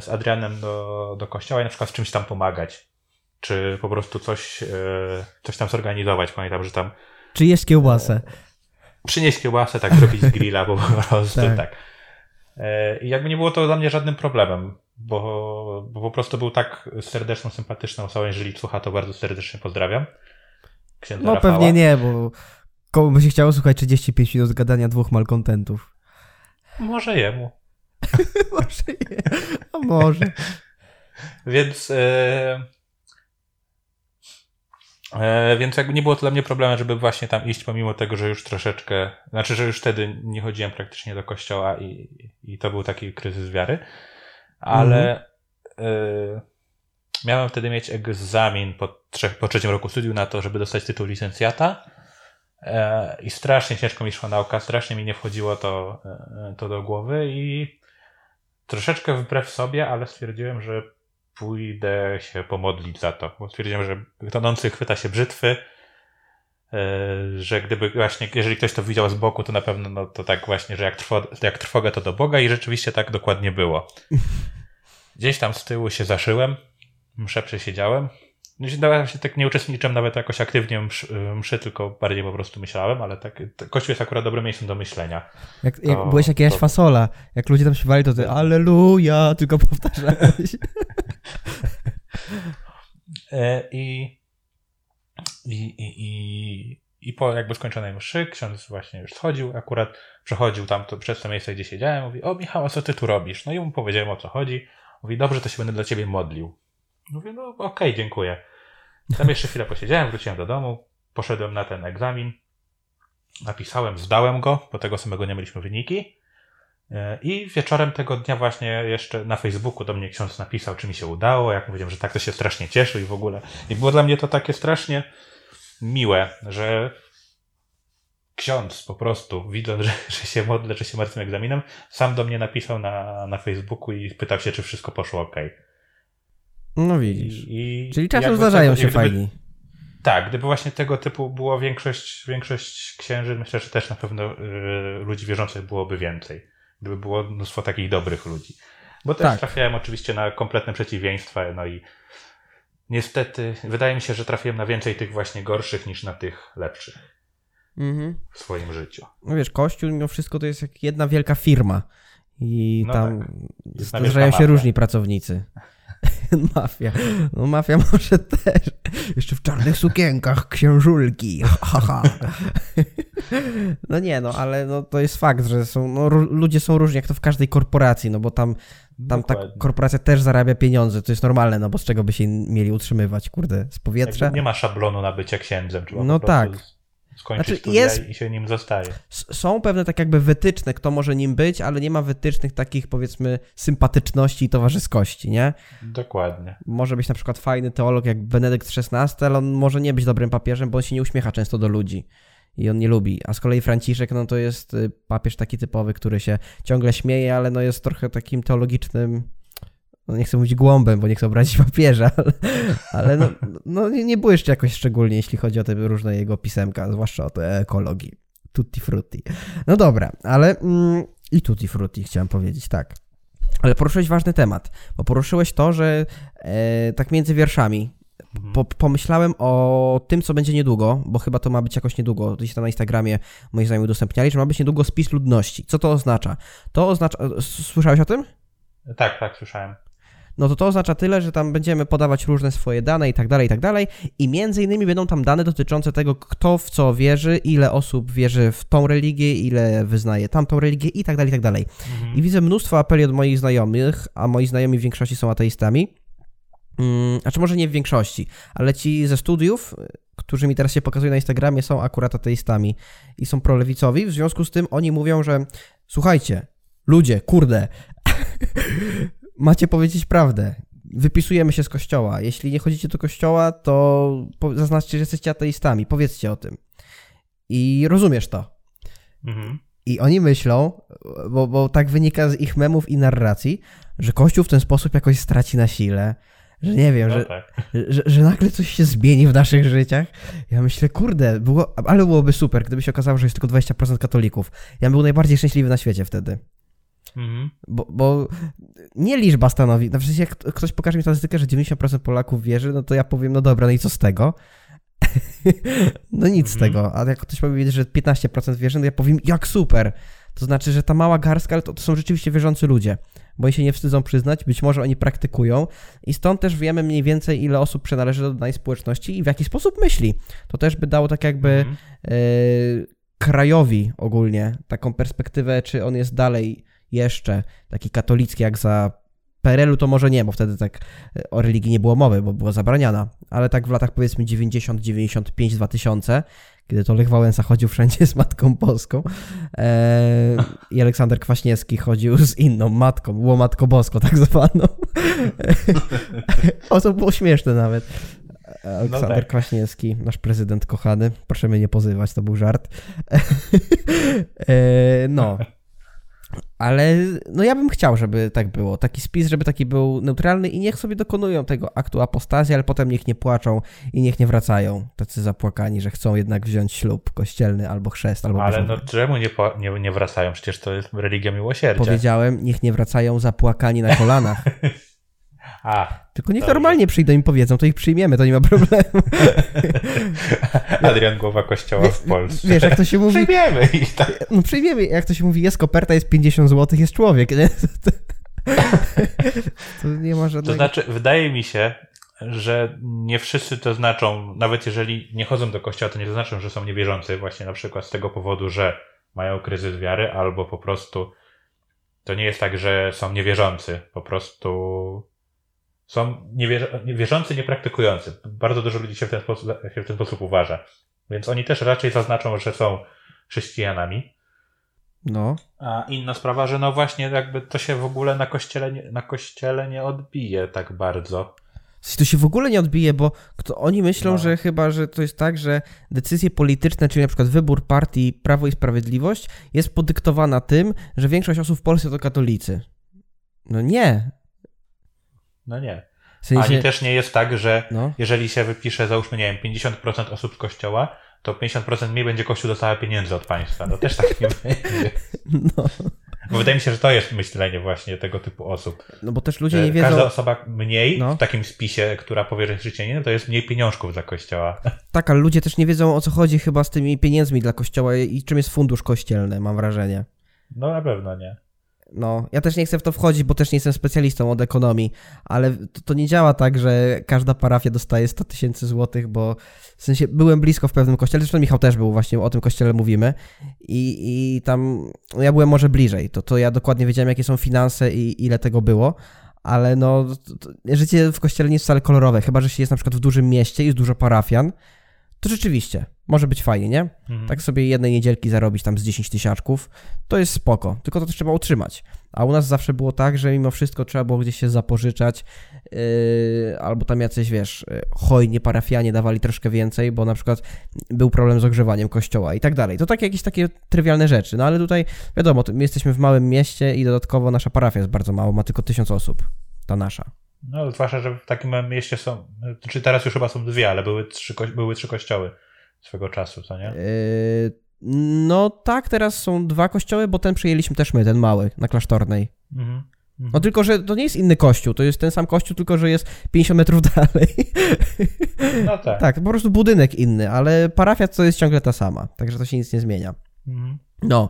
z Adrianem do, do kościoła i na przykład z czymś tam pomagać czy po prostu coś, e, coś tam zorganizować. Pamiętam, że tam. Czy jeść kiełbasę. Przynieść kiełbasę, tak, zrobić z grilla po prostu, tak. tak. E, I jakby nie było to dla mnie żadnym problemem, bo, bo po prostu był tak serdeczną, sympatyczną osobą. Jeżeli słucha, to bardzo serdecznie pozdrawiam. Księdza no Rafała. pewnie nie, bo komu by się chciało słuchać 35 minut gadania dwóch malkontentów. Może jemu. może nie, a może. Więc E, więc jakby nie było to dla mnie problemem, żeby właśnie tam iść, pomimo tego, że już troszeczkę, znaczy, że już wtedy nie chodziłem praktycznie do kościoła i, i to był taki kryzys wiary, ale mhm. y, miałem wtedy mieć egzamin po, trzech, po trzecim roku studiów na to, żeby dostać tytuł licencjata y, i strasznie ciężko mi szła nauka, strasznie mi nie wchodziło to, y, to do głowy i troszeczkę wbrew sobie, ale stwierdziłem, że pójdę się pomodlić za to, bo stwierdziłem, że tonący chwyta się brzytwy, e, że gdyby właśnie, jeżeli ktoś to widział z boku, to na pewno no, to tak właśnie, że jak, trwo, jak trwoga to do Boga i rzeczywiście tak dokładnie było. Gdzieś tam z tyłu się zaszyłem, mszę przesiedziałem, no się tak nie uczestniczyłem nawet jakoś aktywnie mszy, mszy, tylko bardziej po prostu myślałem, ale tak, Kościół jest akurat dobrym miejscem do myślenia. Jak, to, jak byłeś jakieś to... fasola, jak ludzie tam śpiewali, to ty Alleluja, tylko powtarzałeś. E, I, i, i, i, i po jakby skończonej mszy ksiądz właśnie już schodził, akurat przechodził tam to, przez to miejsce, gdzie siedziałem, mówi, o Michał, a co ty tu robisz? No i mu powiedziałem, o co chodzi. Mówi, dobrze, to się będę dla ciebie modlił. Mówię, no okej, okay, dziękuję. Tam jeszcze chwilę posiedziałem, wróciłem do domu, poszedłem na ten egzamin, napisałem, zdałem go, bo tego samego nie mieliśmy wyniki. E, I wieczorem tego dnia właśnie jeszcze na Facebooku do mnie ksiądz napisał, czy mi się udało. Jak mówiłem, że tak to się strasznie cieszył i w ogóle. I było dla mnie to takie strasznie miłe, że ksiądz po prostu, widząc, że, że się modlę, że się martwym egzaminem, sam do mnie napisał na, na Facebooku i pytał się, czy wszystko poszło ok. No widzisz. I, Czyli czasem zdarzają się fajni. Tak, gdyby właśnie tego typu było większość, większość księży, myślę, że też na pewno y, ludzi wierzących byłoby więcej. Gdyby było mnóstwo takich dobrych ludzi. Bo też tak. trafiałem oczywiście na kompletne przeciwieństwa, no i niestety wydaje mi się, że trafiłem na więcej tych właśnie gorszych niż na tych lepszych mhm. w swoim życiu. No wiesz, Kościół mimo wszystko to jest jak jedna wielka firma i no tam tak. zdarzają się różni pracownicy. Mafia. No mafia może też. Jeszcze w czarnych sukienkach, księżulki. Haha. no nie, no ale no, to jest fakt, że są, no, ludzie są różni, jak to w każdej korporacji, no bo tam, tam ta korporacja też zarabia pieniądze, to jest normalne, no bo z czego by się mieli utrzymywać, kurde, z powietrza? nie ma szablonu na bycie księdzem. Trzeba no tak skończyć znaczy, studia jest, i się nim zostaje. Są pewne tak jakby wytyczne, kto może nim być, ale nie ma wytycznych takich powiedzmy sympatyczności i towarzyskości, nie? Dokładnie. Może być na przykład fajny teolog jak Benedykt XVI, ale on może nie być dobrym papieżem, bo on się nie uśmiecha często do ludzi i on nie lubi. A z kolei Franciszek, no to jest y, papież taki typowy, który się ciągle śmieje, ale no jest trochę takim teologicznym no nie chcę mówić głąbem, bo nie chcę obrazić papieża, ale, ale no, no nie, nie błyszczy jakoś szczególnie, jeśli chodzi o te różne jego pisemka, zwłaszcza o te ekologii. Tutti frutti. No dobra, ale mm, i tutti frutti chciałem powiedzieć, tak. Ale poruszyłeś ważny temat, bo poruszyłeś to, że e, tak między wierszami mhm. po, pomyślałem o tym, co będzie niedługo, bo chyba to ma być jakoś niedługo. Gdzieś tam na Instagramie moi znajomi udostępniali, że ma być niedługo spis ludności. Co to oznacza? To oznacza. Słyszałeś o tym? Tak, tak, słyszałem no to to oznacza tyle, że tam będziemy podawać różne swoje dane i tak dalej, i tak dalej. I między innymi będą tam dane dotyczące tego, kto w co wierzy, ile osób wierzy w tą religię, ile wyznaje tamtą religię i tak dalej, i tak dalej. Mhm. I widzę mnóstwo apeli od moich znajomych, a moi znajomi w większości są ateistami. Hmm, znaczy może nie w większości, ale ci ze studiów, którzy mi teraz się pokazują na Instagramie, są akurat ateistami i są prolewicowi. W związku z tym oni mówią, że słuchajcie, ludzie, kurde, macie powiedzieć prawdę. Wypisujemy się z kościoła. Jeśli nie chodzicie do kościoła, to zaznaczcie, że jesteście ateistami. Powiedzcie o tym. I rozumiesz to. Mhm. I oni myślą, bo, bo tak wynika z ich memów i narracji, że Kościół w ten sposób jakoś straci na sile, że nie wiem, No że, tak. że, że nagle coś się zmieni w naszych życiach. Ja myślę, kurde, było, ale byłoby super, gdyby się okazało, że jest tylko 20% katolików. Ja bym był najbardziej szczęśliwy na świecie wtedy. Mhm. Bo, bo nie liczba stanowi. Na przykład, jak ktoś pokaże mi statystykę, że 90% Polaków wierzy, no to ja powiem, no dobra, no i co z tego? no nic z Mhm. tego. A jak ktoś powie, że 15% wierzy, no ja powiem, jak super. To znaczy, że ta mała garstka, ale to, to są rzeczywiście wierzący ludzie, bo oni się nie wstydzą przyznać, być może oni praktykują i stąd też wiemy mniej więcej, ile osób przynależy do danej społeczności i w jaki sposób myśli. To też by dało tak jakby Mhm. e, krajowi ogólnie taką perspektywę, czy on jest dalej jeszcze taki katolicki jak za PRL-u to może nie, bo wtedy tak o religii nie było mowy, bo była zabraniana, ale tak w latach powiedzmy 90, 95, 2000, kiedy to Lech Wałęsa chodził wszędzie z Matką Boską e, i Aleksander Kwaśniewski chodził z inną matką, było Matko Bosko tak zwaną. o, to było śmieszne nawet. Aleksander tak. Kwaśniewski, nasz prezydent kochany. Proszę mnie nie pozywać, to był żart. e, no. Ale no ja bym chciał, żeby tak było. Taki spis, żeby taki był neutralny i niech sobie dokonują tego aktu apostazji, ale potem niech nie płaczą i niech nie wracają tacy zapłakani, że chcą jednak wziąć ślub kościelny albo chrzest, albo Ale no czemu nie, nie, nie wracają? Przecież to jest religia miłosierdzia. Powiedziałem, niech nie wracają zapłakani na kolanach. Tylko niech Dobrze. normalnie przyjdą i powiedzą, to ich przyjmiemy, to nie ma problemu. Adrian Głowa Kościoła w Polsce. Wiesz, jak to się mówi, Przyjmiemy ich tak. no przyjmiemy, jak to się mówi, jest koperta, jest 50 zł, jest człowiek, nie? To nie ma To żadnego... znaczy, wydaje mi się, że nie wszyscy to znaczą, nawet jeżeli nie chodzą do kościoła, to nie to znaczą, że są niewierzący, właśnie na przykład z tego powodu, że mają kryzys wiary, albo po prostu to nie jest tak, że są niewierzący, po prostu są niewierzący, niepraktykujący. Bardzo dużo ludzi się w ten sposób, się w ten sposób uważa. Więc oni też raczej zaznaczą, że są chrześcijanami. No, A inna sprawa, że no właśnie jakby to się w ogóle na kościele nie, na kościele nie odbije tak bardzo. to się w ogóle nie odbije, bo kto, oni myślą, No. że chyba, że to jest tak, że decyzje polityczne, czyli na przykład wybór partii Prawo i Sprawiedliwość jest podyktowana tym, że większość osób w Polsce to katolicy. No nie. No nie. W sensie, Ani też nie jest tak, że no, jeżeli się wypisze, załóżmy, nie wiem, 50% osób z kościoła, to 50% mniej będzie kościół dostała pieniędzy od państwa. No też tak nie będzie. no, Bo wydaje mi się, że to jest myślenie właśnie tego typu osób. no bo też ludzie nie wiedzą... Każda osoba mniej No. w takim spisie, która powie, że jest chrześcijaninem, to jest mniej pieniążków dla kościoła. Tak, ale ludzie też nie wiedzą o co chodzi chyba z tymi pieniędzmi dla kościoła i czym jest fundusz kościelny, mam wrażenie. No na pewno nie. No, ja też nie chcę w to wchodzić, bo też nie jestem specjalistą od ekonomii, ale to, to nie działa tak, że każda parafia dostaje 100 tysięcy złotych, bo w sensie byłem blisko w pewnym kościele, zresztą Michał też był, właśnie o tym kościele mówimy i, i tam no ja byłem może bliżej, to, to ja dokładnie wiedziałem, jakie są finanse i ile tego było, ale no, to, to, życie w kościele nie jest wcale kolorowe, chyba, że się jest na przykład w dużym mieście jest dużo parafian, to rzeczywiście, może być fajnie, nie? Mhm. Tak sobie jednej niedzielki zarobić tam z 10 tysiaczków, to jest spoko, tylko to też trzeba utrzymać. A u nas zawsze było tak, że mimo wszystko trzeba było gdzieś się zapożyczać, yy, albo tam jacyś, wiesz, yy, hojnie parafianie dawali troszkę więcej, bo na przykład był problem z ogrzewaniem kościoła i tak dalej. To tak jakieś takie trywialne rzeczy, no ale tutaj wiadomo, my jesteśmy w małym mieście i dodatkowo nasza parafia jest bardzo mało, ma tylko tysiąc osób, ta nasza. No, zwłaszcza, że w takim mieście są, czy teraz już chyba są dwie, ale były trzy, były trzy kościoły swego czasu, co nie? Yy, no tak, teraz są dwa kościoły, bo ten przyjęliśmy też my, ten mały, na Klasztornej. Mhm. No tylko, że to nie jest inny kościół, to jest ten sam kościół, tylko że jest 50 metrów dalej. No tak. tak, po prostu budynek inny, ale parafia to jest ciągle ta sama, także to się nic nie zmienia. Mhm. No,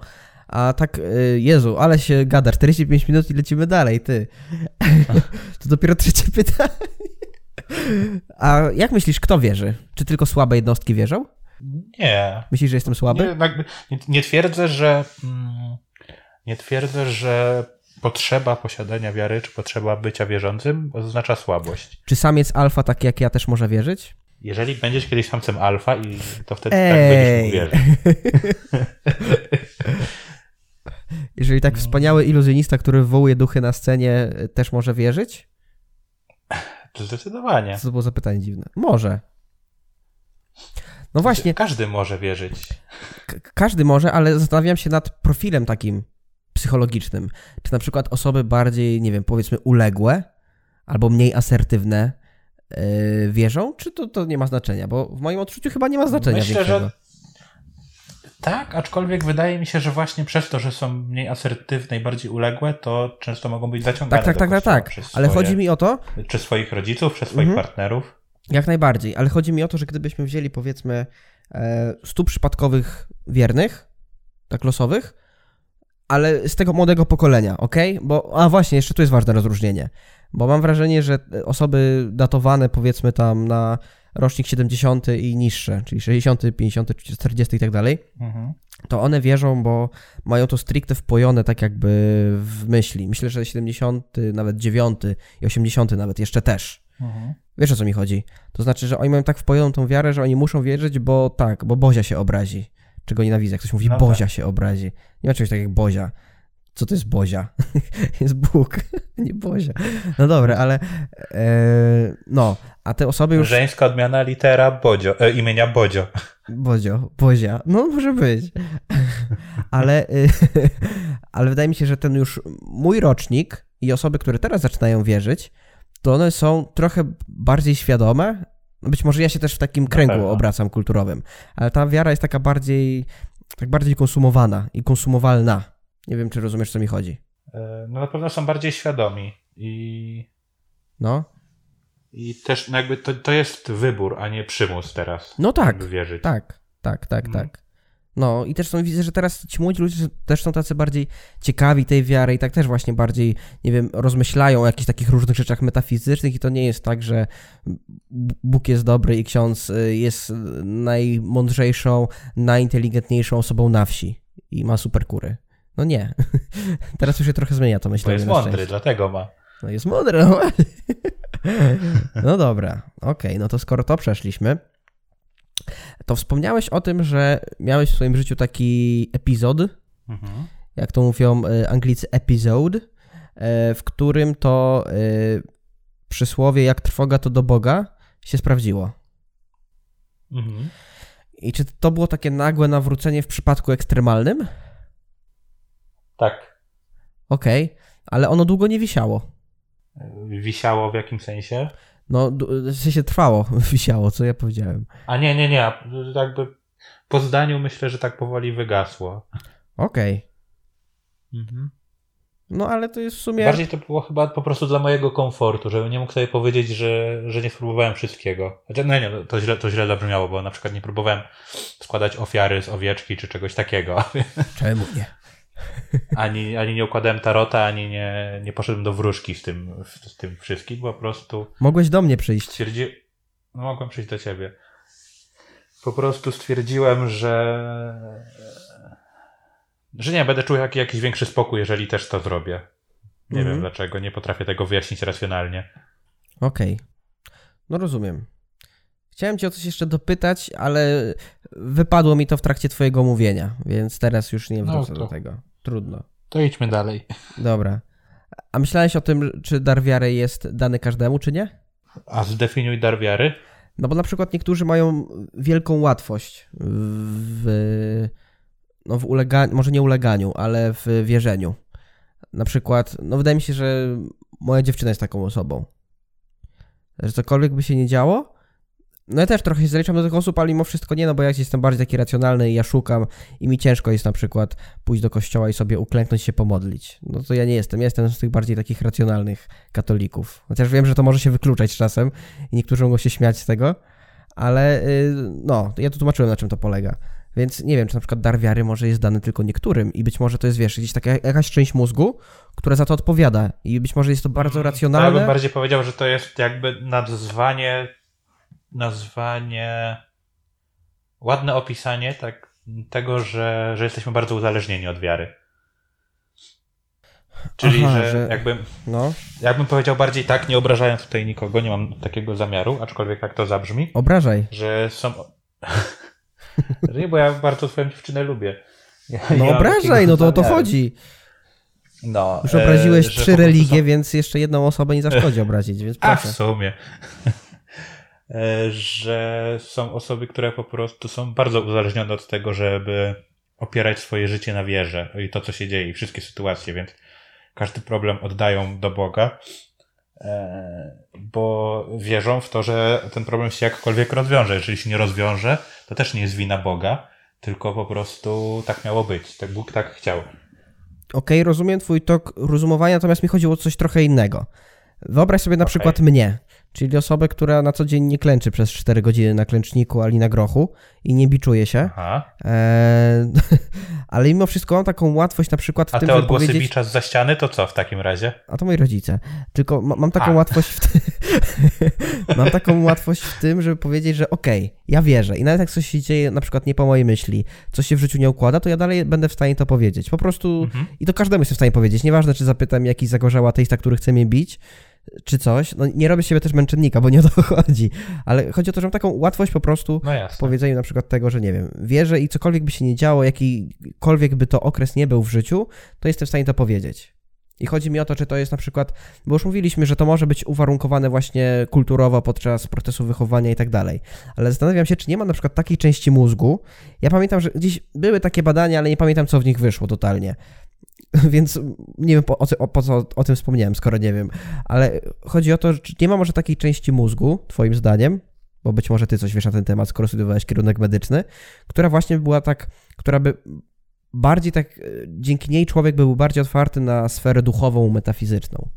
a tak, y, Jezu, ale się gada, 45 minut i lecimy dalej, ty. to dopiero trzecie pytanie. A jak myślisz, kto wierzy? Czy tylko słabe jednostki wierzą? Nie. Myślisz, że jestem słaby? Nie, nie, twierdzę, że mm, nie twierdzę, że potrzeba posiadania wiary, czy potrzeba bycia wierzącym oznacza słabość. Czy samiec alfa, taki jak ja, też może wierzyć? Jeżeli będziesz kiedyś samcem alfa, i to wtedy Ej. tak będziesz mógł wierzyć. Jeżeli tak No. wspaniały iluzjonista, który wywołuje duchy na scenie, y, też może wierzyć? Zdecydowanie. Co to było za pytanie dziwne? Może. No właśnie. Każdy może wierzyć. każdy może, ale zastanawiam się nad profilem takim psychologicznym. Czy na przykład osoby bardziej, nie wiem, powiedzmy uległe albo mniej asertywne yy, wierzą, czy to, to nie ma znaczenia? Bo w moim odczuciu chyba nie ma znaczenia Myślę, większego. że tak, aczkolwiek wydaje mi się, że właśnie przez to, że są mniej asertywne i bardziej uległe, to często mogą być zaciągane Tak, tak, tak, tak, tak. Ale swoje, chodzi mi o to, Czy swoich rodziców, przez swoich Mhm. partnerów. Jak najbardziej, ale chodzi mi o to, że gdybyśmy wzięli powiedzmy e, 100 przypadkowych wiernych, tak losowych, ale z tego młodego pokolenia, ok? Bo, a właśnie, jeszcze tu jest ważne rozróżnienie, bo mam wrażenie, że osoby datowane powiedzmy tam na rocznik 70 i niższe, czyli 60, 50, 40 i tak dalej, Mhm. to one wierzą, bo mają to stricte wpojone tak jakby w myśli. Myślę, że 70, nawet 9 i 80 nawet jeszcze też. Mhm. Wiesz o co mi chodzi? To znaczy, że oni mają tak wpojoną tą wiarę, że oni muszą wierzyć, bo tak, bo Bozia się obrazi. Czego nienawidzę, jak ktoś mówi No Bozia się obrazi. Nie ma czegoś takiego jak Bozia. Co to jest Bozia? jest Bóg, nie Bozia. No dobra, ale e, no, a te osoby już... Żeńska odmiana litera Bodzio, e, imienia Bodzio. Bozio, Bozia, no może być. ale, y, ale wydaje mi się, że ten już mój rocznik i osoby, które teraz zaczynają wierzyć, to one są trochę bardziej świadome. Być może ja się też w takim kręgu obracam kulturowym, ale ta wiara jest taka bardziej, tak bardziej konsumowana i konsumowalna. Nie wiem, czy rozumiesz, co mi chodzi. E, No na pewno są bardziej świadomi i, No, i też no jakby to, to jest wybór, a nie przymus teraz. no tak, wierzyć. tak, tak, tak, Mhm. tak. No i też są, widzę, że teraz ci młodzi ludzie też są tacy bardziej ciekawi tej wiary i tak też właśnie bardziej, nie wiem, rozmyślają o jakichś takich różnych rzeczach metafizycznych i to nie jest tak, że Bóg jest dobry i ksiądz y, jest najmądrzejszą, najinteligentniejszą osobą na wsi i ma super kury. No nie. Teraz już się trochę zmienia to Bo myślenie. jest mądry, dlatego ma. No jest mądry, no. No dobra, okej, no to skoro to przeszliśmy, to wspomniałeś o tym, że miałeś w swoim życiu taki epizod, Mhm. jak to mówią e, Anglicy episode, e, w którym to e, przysłowie jak trwoga to do Boga się sprawdziło. Mhm. I czy to było takie nagłe nawrócenie w przypadku ekstremalnym? Tak. Okej, ale ono długo nie wisiało. Wisiało w jakim sensie? No, w sensie trwało, wisiało, co ja powiedziałem. A nie, nie, nie. Jakby po zdaniu myślę, że tak powoli wygasło. Okej, Mhm. no ale to jest w sumie... Bardziej to było chyba po prostu dla mojego komfortu, żebym nie mógł sobie powiedzieć, że, że nie spróbowałem wszystkiego. Znaczy, no nie, no, to źle, to źle zabrzmiało, bo na przykład nie próbowałem składać ofiary z owieczki czy czegoś takiego. Czemu nie? Ani, ani nie układałem tarota, ani nie, nie poszedłem do wróżki z tym, z tym wszystkim. Po prostu Mogłeś do mnie przyjść. stwierdziłem... No mogłem przyjść do ciebie. Po prostu stwierdziłem, że... Że nie, będę czuł jak, jakiś większy spokój, jeżeli też to zrobię. Nie Mhm. wiem dlaczego, nie potrafię tego wyjaśnić racjonalnie. Okej. No rozumiem. Chciałem cię o coś jeszcze dopytać, ale wypadło mi to w trakcie twojego mówienia, więc teraz już nie No wrócę to- do tego. Trudno. To idźmy dalej. Dobra. A myślałeś o tym, czy dar wiary jest dany każdemu, czy nie? A zdefiniuj dar wiary. No bo na przykład niektórzy mają wielką łatwość w, no w uleganiu, może nie uleganiu, ale w wierzeniu. Na przykład, no wydaje mi się, że moja dziewczyna jest taką osobą. Że cokolwiek by się nie działo, no ja też trochę się zaliczam do tych osób, ale mimo wszystko nie, no bo ja jestem bardziej taki racjonalny i ja szukam i mi ciężko jest na przykład pójść do kościoła i sobie uklęknąć się pomodlić. No to ja nie jestem, ja jestem z tych bardziej takich racjonalnych katolików. Chociaż wiem, że to może się wykluczać czasem i niektórzy mogą się śmiać z tego, ale y, no, ja tu tłumaczyłem na czym to polega. Więc nie wiem, czy na przykład dar wiary może jest dany tylko niektórym i być może to jest, wiesz, gdzieś taka jakaś część mózgu, która za to odpowiada i być może jest to bardzo To ja racjonalne. bym bardziej powiedział, że to jest jakby nazwanie, nazwanie, ładne opisanie tak, tego, że, że jesteśmy bardzo uzależnieni od wiary. Czyli, Aha, że, że- jakby, No, jakbym powiedział bardziej tak, nie obrażając tutaj nikogo, nie mam takiego zamiaru, aczkolwiek jak to zabrzmi, obrażaj. że są... nie, bo ja bardzo swoją dziewczynę lubię. Ja No obrażaj, no to o to chodzi. No, Już e, obraziłeś że trzy religie, są- więc jeszcze jedną osobę nie zaszkodzi obrazić, więc A w proszę. sumie. E, że są osoby, które po prostu są bardzo uzależnione od tego, żeby opierać swoje życie na wierze i to, co się dzieje, i wszystkie sytuacje, więc każdy problem oddają do Boga, e, bo wierzą w to, że ten problem się jakkolwiek rozwiąże. Jeżeli się nie rozwiąże, to też nie jest wina Boga, tylko po prostu tak miało być. Tak Bóg tak chciał. Okej, okay, rozumiem twój tok rozumowania, natomiast mi chodziło o coś trochę innego. Wyobraź sobie na okay. przykład mnie, czyli osobę, która na co dzień nie klęczy przez 4 godziny na klęczniku ani na grochu i nie biczuje się. E, ale mimo wszystko mam taką łatwość na przykład w A tym, te odgłosy powiedzieć... bicza za ściany, to co w takim razie? A to moi rodzice. Tylko ma, mam taką A. łatwość w tym... mam taką łatwość w tym, żeby powiedzieć, że okej, okay, ja wierzę i nawet jak coś się dzieje na przykład nie po mojej myśli, coś się w życiu nie układa, to ja dalej będę w stanie to powiedzieć. Po prostu mhm. i to każdemu jestem w stanie powiedzieć. Nieważne, czy zapytam jakiś zagorzały ateista, który chce mnie bić, czy coś. No nie robię siebie też męczennika, bo nie o to chodzi. Ale chodzi o to, że mam taką łatwość po prostu no w powiedzeniu na przykład tego, że nie wiem, wierzę i cokolwiek by się nie działo, jakikolwiek by to okres nie był w życiu, to jestem w stanie to powiedzieć. I chodzi mi o to, czy to jest na przykład, bo już mówiliśmy, że to może być uwarunkowane właśnie kulturowo podczas procesu wychowania i tak dalej. Ale zastanawiam się, czy nie ma na przykład takiej części mózgu. Ja pamiętam, że gdzieś były takie badania, ale nie pamiętam, co w nich wyszło totalnie. Więc nie wiem, po, o, po co o tym wspomniałem, skoro nie wiem. Ale chodzi o to, czy nie ma może takiej części mózgu, twoim zdaniem, bo być może ty coś wiesz na ten temat, skoro studiowałeś kierunek medyczny, która właśnie była tak, która by bardziej tak, e, dzięki niej człowiek był bardziej otwarty na sferę duchową, metafizyczną.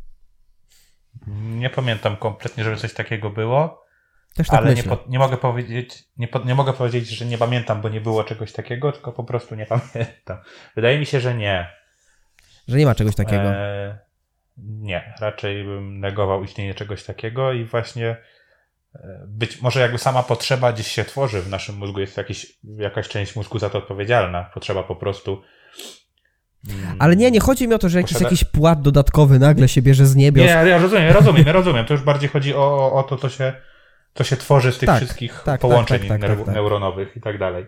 Nie pamiętam kompletnie, żeby coś takiego było. Też tak ale nie, po, nie, mogę powiedzieć, nie, po, nie mogę powiedzieć, że nie pamiętam, bo nie było czegoś takiego, tylko po prostu nie pamiętam. Wydaje mi się, że nie. Że nie ma czegoś takiego. E, nie, raczej bym negował istnienie czegoś takiego i właśnie e, być może jakby sama potrzeba gdzieś się tworzy w naszym mózgu, jest jakiś, jakaś część mózgu za to odpowiedzialna. Potrzeba po prostu. Mm, Ale nie, nie chodzi mi o to, że jakiś, posiada... jakiś płat dodatkowy nagle się bierze z niebios. Nie, ja rozumiem, rozumiem, ja rozumiem. To już bardziej chodzi o, o to, co się, co się tworzy z tych tak, wszystkich tak, tak połączeń tak, tak, tak, neuronowych i tak dalej.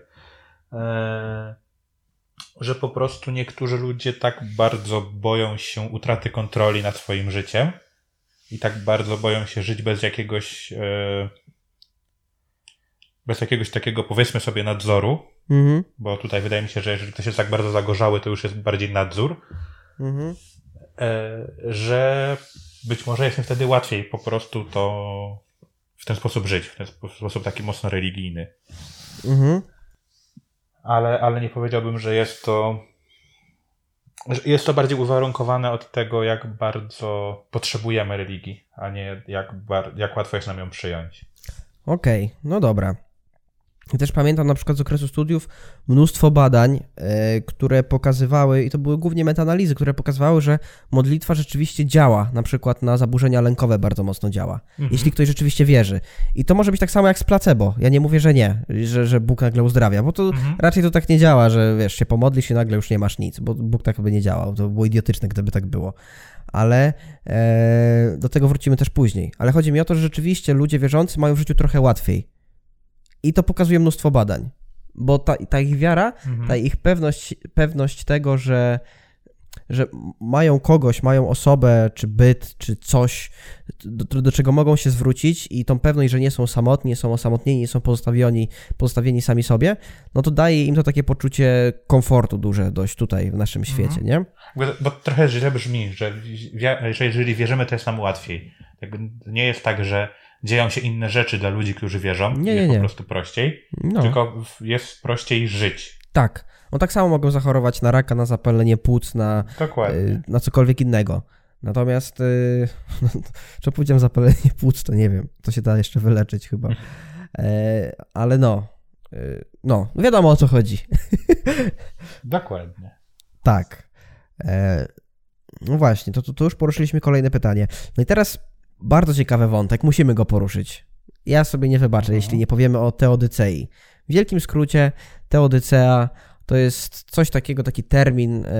Eee że po prostu niektórzy ludzie tak bardzo boją się utraty kontroli nad swoim życiem i tak bardzo boją się żyć bez jakiegoś e, bez jakiegoś takiego powiedzmy sobie nadzoru, mhm. bo tutaj wydaje mi się, że jeżeli ktoś jest tak bardzo zagorzały, to już jest bardziej nadzór, mhm. E, że być może jest im wtedy łatwiej po prostu to w ten sposób żyć, w ten sposób taki mocno religijny. Mhm ale, ale nie powiedziałbym, że jest to. Jest to bardziej uwarunkowane od tego, jak bardzo potrzebujemy religii, a nie jak, jak łatwo jest nam ją przyjąć. Okej, okay, no dobra. I też pamiętam na przykład z okresu studiów mnóstwo badań, e, które pokazywały, i to były głównie metaanalizy, które pokazywały, że modlitwa rzeczywiście działa, na przykład na zaburzenia lękowe bardzo mocno działa, mhm. jeśli ktoś rzeczywiście wierzy. I to może być tak samo jak z placebo. Ja nie mówię, że nie, że, że Bóg nagle uzdrawia, bo to mhm. raczej to tak nie działa, że wiesz, się pomodlisz i nagle już nie masz nic, bo Bóg tak by nie działał. To by było idiotyczne, gdyby tak było ale e, do tego wrócimy też później. Ale chodzi mi o to, że rzeczywiście ludzie wierzący mają w życiu trochę łatwiej. I to pokazuje mnóstwo badań, bo ta, ta ich wiara, mhm. ta ich pewność, pewność tego, że, że mają kogoś, mają osobę, czy byt, czy coś, do, do, czego mogą się zwrócić i tą pewność, że nie są samotni, nie są osamotnieni, nie są pozostawieni, pozostawieni sami sobie, no to daje im to takie poczucie komfortu duże dość tutaj w naszym mhm. świecie, nie? Bo, bo trochę źle brzmi, że, że jeżeli wierzymy, to jest nam łatwiej. nie jest tak, że dzieją się inne rzeczy dla ludzi, którzy wierzą. Nie, nie, nie. po prostu prościej. No. Tylko jest prościej żyć. Tak. No tak samo mogą zachorować na raka, na zapalenie płuc, na, y, na cokolwiek innego. Natomiast, yy, co powiedziałem zapalenie płuc, to nie wiem. To się da jeszcze wyleczyć chyba. E, ale no, y, no, wiadomo o co chodzi. Dokładnie. Tak. E, no właśnie, to, to, to już poruszyliśmy kolejne pytanie. No i teraz bardzo ciekawy wątek, musimy go poruszyć. Ja sobie nie wybaczę, jeśli nie powiemy o Teodycei. W wielkim skrócie, Teodycea to jest coś takiego, taki termin e,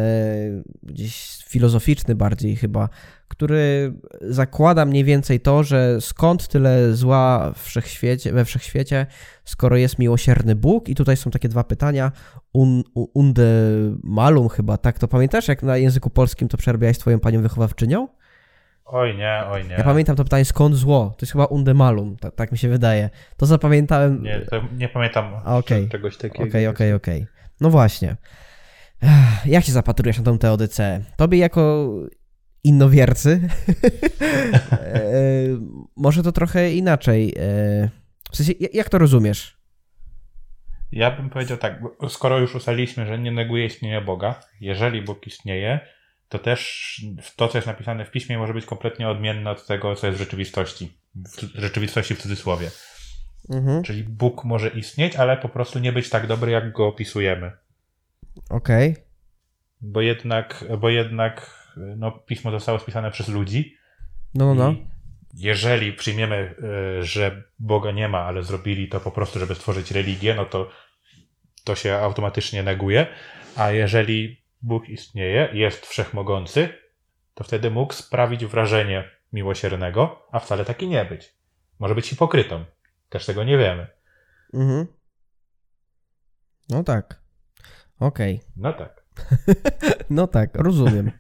gdzieś filozoficzny bardziej chyba, który zakłada mniej więcej to, że skąd tyle zła wszechświecie, we wszechświecie, skoro jest miłosierny Bóg. I tutaj są takie dwa pytania. Un, unde malum chyba, tak to pamiętasz, jak na języku polskim to przerabiałeś twoją panią wychowawczynią? Oj nie, oj nie. Ja pamiętam to pytanie, skąd zło? To jest chyba undemalum, tak, tak mi się wydaje. To zapamiętałem... Nie, to nie pamiętam A, okej. czegoś takiego. Okej, okej, okej. No właśnie. Ech, Jak się zapatrujesz na tą teodycę? Tobie jako innowiercy e, może to trochę inaczej. e, W sensie, ja- jak to rozumiesz? Ja bym powiedział tak, skoro już ustaliliśmy, że nie neguje istnienia Boga, jeżeli Bóg istnieje, to też to, co jest napisane w piśmie, może być kompletnie odmienne od tego, co jest w rzeczywistości. W rzeczywistości w cudzysłowie. Mhm. Czyli Bóg może istnieć, ale po prostu nie być tak dobry, jak go opisujemy. Okej. Bo jednak, bo jednak no, pismo zostało spisane przez ludzi. No, no, no. I jeżeli przyjmiemy, y, że Boga nie ma, ale zrobili to po prostu, żeby stworzyć religię, no to to się automatycznie neguje. A jeżeli Bóg istnieje, jest wszechmogący, to wtedy mógł sprawić wrażenie miłosiernego, a wcale taki nie być. Może być hipokrytą. Też tego nie wiemy. Mhm. No tak. Okej. No tak. No tak, rozumiem.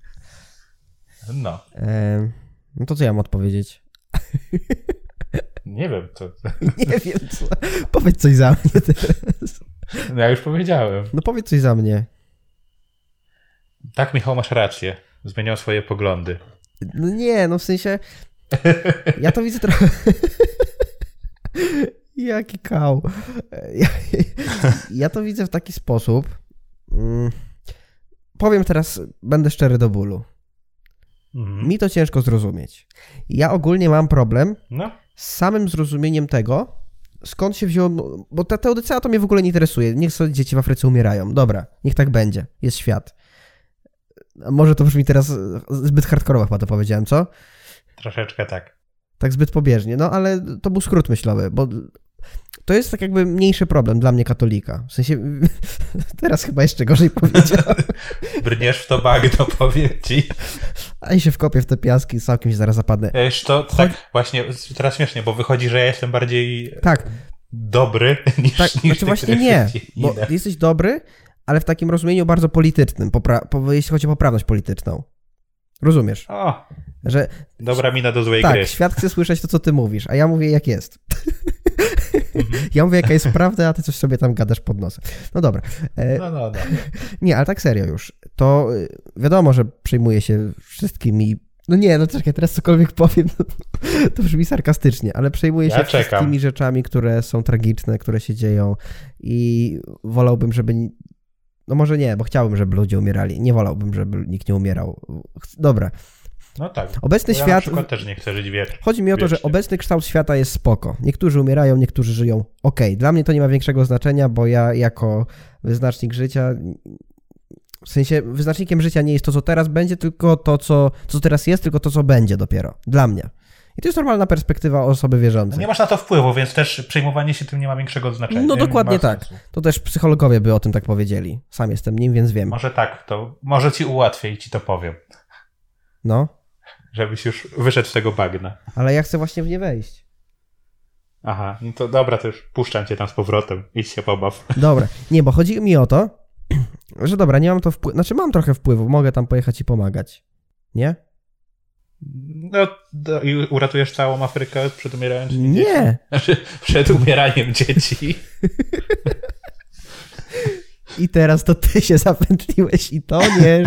No. E, no to co ja mam odpowiedzieć? Nie wiem, co. Nie wiem co. Powiedz coś za mnie teraz. No ja już powiedziałem. No powiedz coś za mnie. Tak, Michał, masz rację. Zmieniał swoje poglądy. No nie, no w sensie. Ja to widzę trochę. Jaki kał. Ja, ja to widzę w taki sposób. Mm, Powiem teraz, będę szczery do bólu. Mhm. Mi to ciężko zrozumieć. Ja ogólnie mam problem No, z samym zrozumieniem tego, skąd się wzięło. Bo ta teodycea to mnie w ogóle nie interesuje. Niech sobie dzieci w Afryce umierają. Dobra, niech tak będzie. Jest świat. Może to brzmi teraz zbyt hardkorowo, chyba to powiedziałem, co? troszeczkę tak. Tak zbyt pobieżnie, no ale to był skrót myślowy, bo to jest tak jakby mniejszy problem dla mnie katolika. W sensie, teraz chyba jeszcze gorzej powiedziałem, Brniesz w to bagno, powiem ci. a i się wkopię w te piaski i całkiem się zaraz zapadnę. Wiesz, to tak właśnie, teraz śmiesznie, bo wychodzi, że ja jestem bardziej Tak, dobry niż, tak, niż znaczy właśnie nie, bo jesteś dobry, ale w takim rozumieniu bardzo politycznym, popra- jeśli chodzi o poprawność polityczną. Rozumiesz, O, że dobra mina do złej tak, gry. świat chce słyszeć to, co ty mówisz, a ja mówię, jak jest. Mhm. Ja mówię, jaka jest prawda, a ty coś sobie tam gadasz pod nosem. No dobra. E, No, no, no. Nie, ale tak serio już. To y, wiadomo, że przejmuję się wszystkimi. No nie, no czekaj, teraz cokolwiek powiem, to, to brzmi sarkastycznie, ale przejmuję Ja się czekam. wszystkimi rzeczami, które są tragiczne, które się dzieją i wolałbym, żeby. No może nie, bo chciałbym, żeby ludzie umierali. Nie wolałbym, żeby nikt nie umierał. Dobra. no tak. Obecny ja na świat. przykład też nie chcę żyć wiecznie. Chodzi mi o to, że obecny kształt świata jest spoko. Niektórzy umierają, niektórzy żyją. Okej, dla mnie to nie ma większego znaczenia, bo ja jako wyznacznik życia. W sensie wyznacznikiem życia nie jest to, co teraz będzie, tylko to, co, co teraz jest, tylko to, co będzie dopiero. Dla mnie. I to jest normalna perspektywa osoby No wierzącej. nie masz na to wpływu, więc też przejmowanie się tym nie ma większego znaczenia. No Nie dokładnie tak. sensu. To też psychologowie by o tym tak powiedzieli. Sam jestem nim, więc wiem. Może tak, to może ci ułatwię i ci to powiem. No, Żebyś już wyszedł z tego bagna. ale ja chcę właśnie w nie wejść. Aha, no to dobra, to już puszczam cię tam z powrotem. Idź się pobaw. Dobra. Nie, bo chodzi mi o to, że dobra, nie mam to wpływu. Znaczy mam trochę wpływu, mogę tam pojechać i pomagać. Nie? No i uratujesz całą Afrykę przed dziećmi? Nie. Znaczy, przed umieraniem dzieci. I teraz to ty się zapętliłeś i to nie.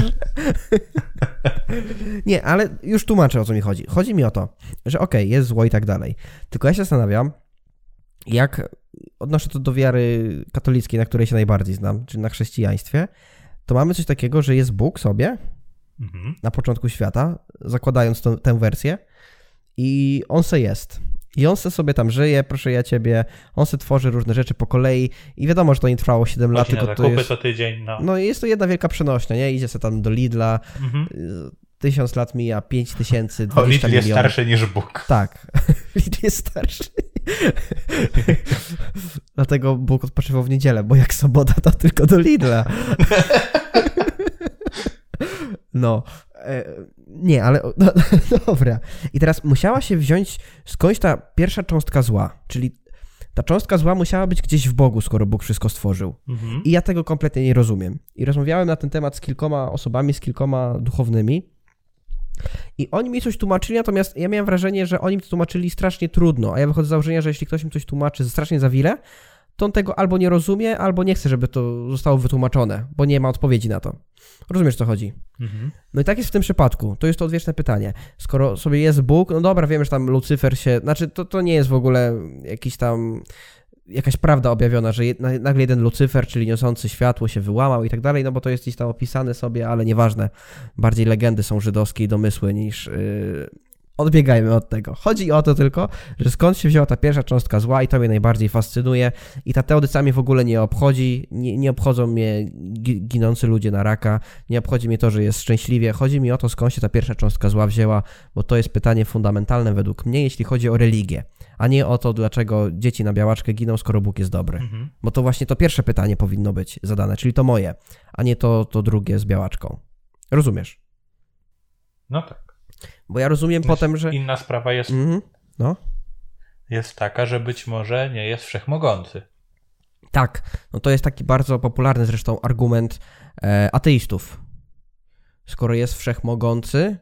nie, ale już tłumaczę o co mi chodzi. Chodzi mi o to, że okej, jest zło i tak dalej. Tylko ja się zastanawiam, jak odnoszę to do wiary katolickiej, na której się najbardziej znam, czyli na chrześcijaństwie, to mamy coś takiego, że jest Bóg sobie Mhm. na początku świata, zakładając tą, tę wersję, i on se jest. I on se sobie tam żyje, proszę ja ciebie, on se tworzy różne rzeczy po kolei i wiadomo, że to nie trwało 7 lat, Chodzi na tylko to jest... co tydzień, no. No jest to jedna wielka przenośnia, nie? Idzie se tam do Lidla, Mhm. tysiąc lat mija, pięć tysięcy, O, 20 Lidl jest milionów. starszy niż Bóg. Tak, Lidl jest starszy. Dlatego Bóg odpoczywał w niedzielę, bo jak sobota, to tylko do Lidla. No. e, Nie, ale no, dobra. I teraz musiała się wziąć skądś ta pierwsza cząstka zła, czyli ta cząstka zła musiała być gdzieś w Bogu, skoro Bóg wszystko stworzył. Mhm. I ja tego kompletnie nie rozumiem. I rozmawiałem na ten temat z kilkoma osobami, z kilkoma duchownymi. I oni mi coś tłumaczyli, natomiast ja miałem wrażenie, że oni mi to tłumaczyli strasznie trudno, a ja wychodzę z założenia, że jeśli ktoś mi coś tłumaczy strasznie za wiele, to on tego albo nie rozumie, albo nie chce, żeby to zostało wytłumaczone, bo nie ma odpowiedzi na to. Rozumiesz, co chodzi? Mhm. No i tak jest w tym przypadku. To jest to odwieczne pytanie. Skoro sobie jest Bóg, no dobra, wiemy, że tam Lucyfer się... Znaczy, to, to nie jest w ogóle jakiś tam jakaś prawda objawiona, że nagle jeden Lucyfer, czyli niosący światło, się wyłamał i tak dalej, no bo to jest gdzieś tam opisane sobie, ale nieważne. Bardziej legendy są żydowskie i domysły niż, yy, odbiegajmy od tego. Chodzi o to tylko, że skąd się wzięła ta pierwsza cząstka zła i to mnie najbardziej fascynuje i ta teodyca mnie w ogóle nie obchodzi, nie, nie obchodzą mnie ginący ludzie na raka, nie obchodzi mnie to, że jest szczęśliwie, chodzi mi o to, skąd się ta pierwsza cząstka zła wzięła, bo to jest pytanie fundamentalne według mnie, jeśli chodzi o religię, a nie o to, dlaczego dzieci na białaczkę giną, skoro Bóg jest dobry. Mhm. Bo to właśnie to pierwsze pytanie powinno być zadane, czyli to moje, a nie to, to drugie z białaczką. Rozumiesz? No tak. Bo ja rozumiem potem, że. Inna sprawa jest. -hmm. No. Jest taka, że być może nie jest wszechmogący. Tak, no to jest taki bardzo popularny zresztą argument e, ateistów. Skoro jest wszechmogący,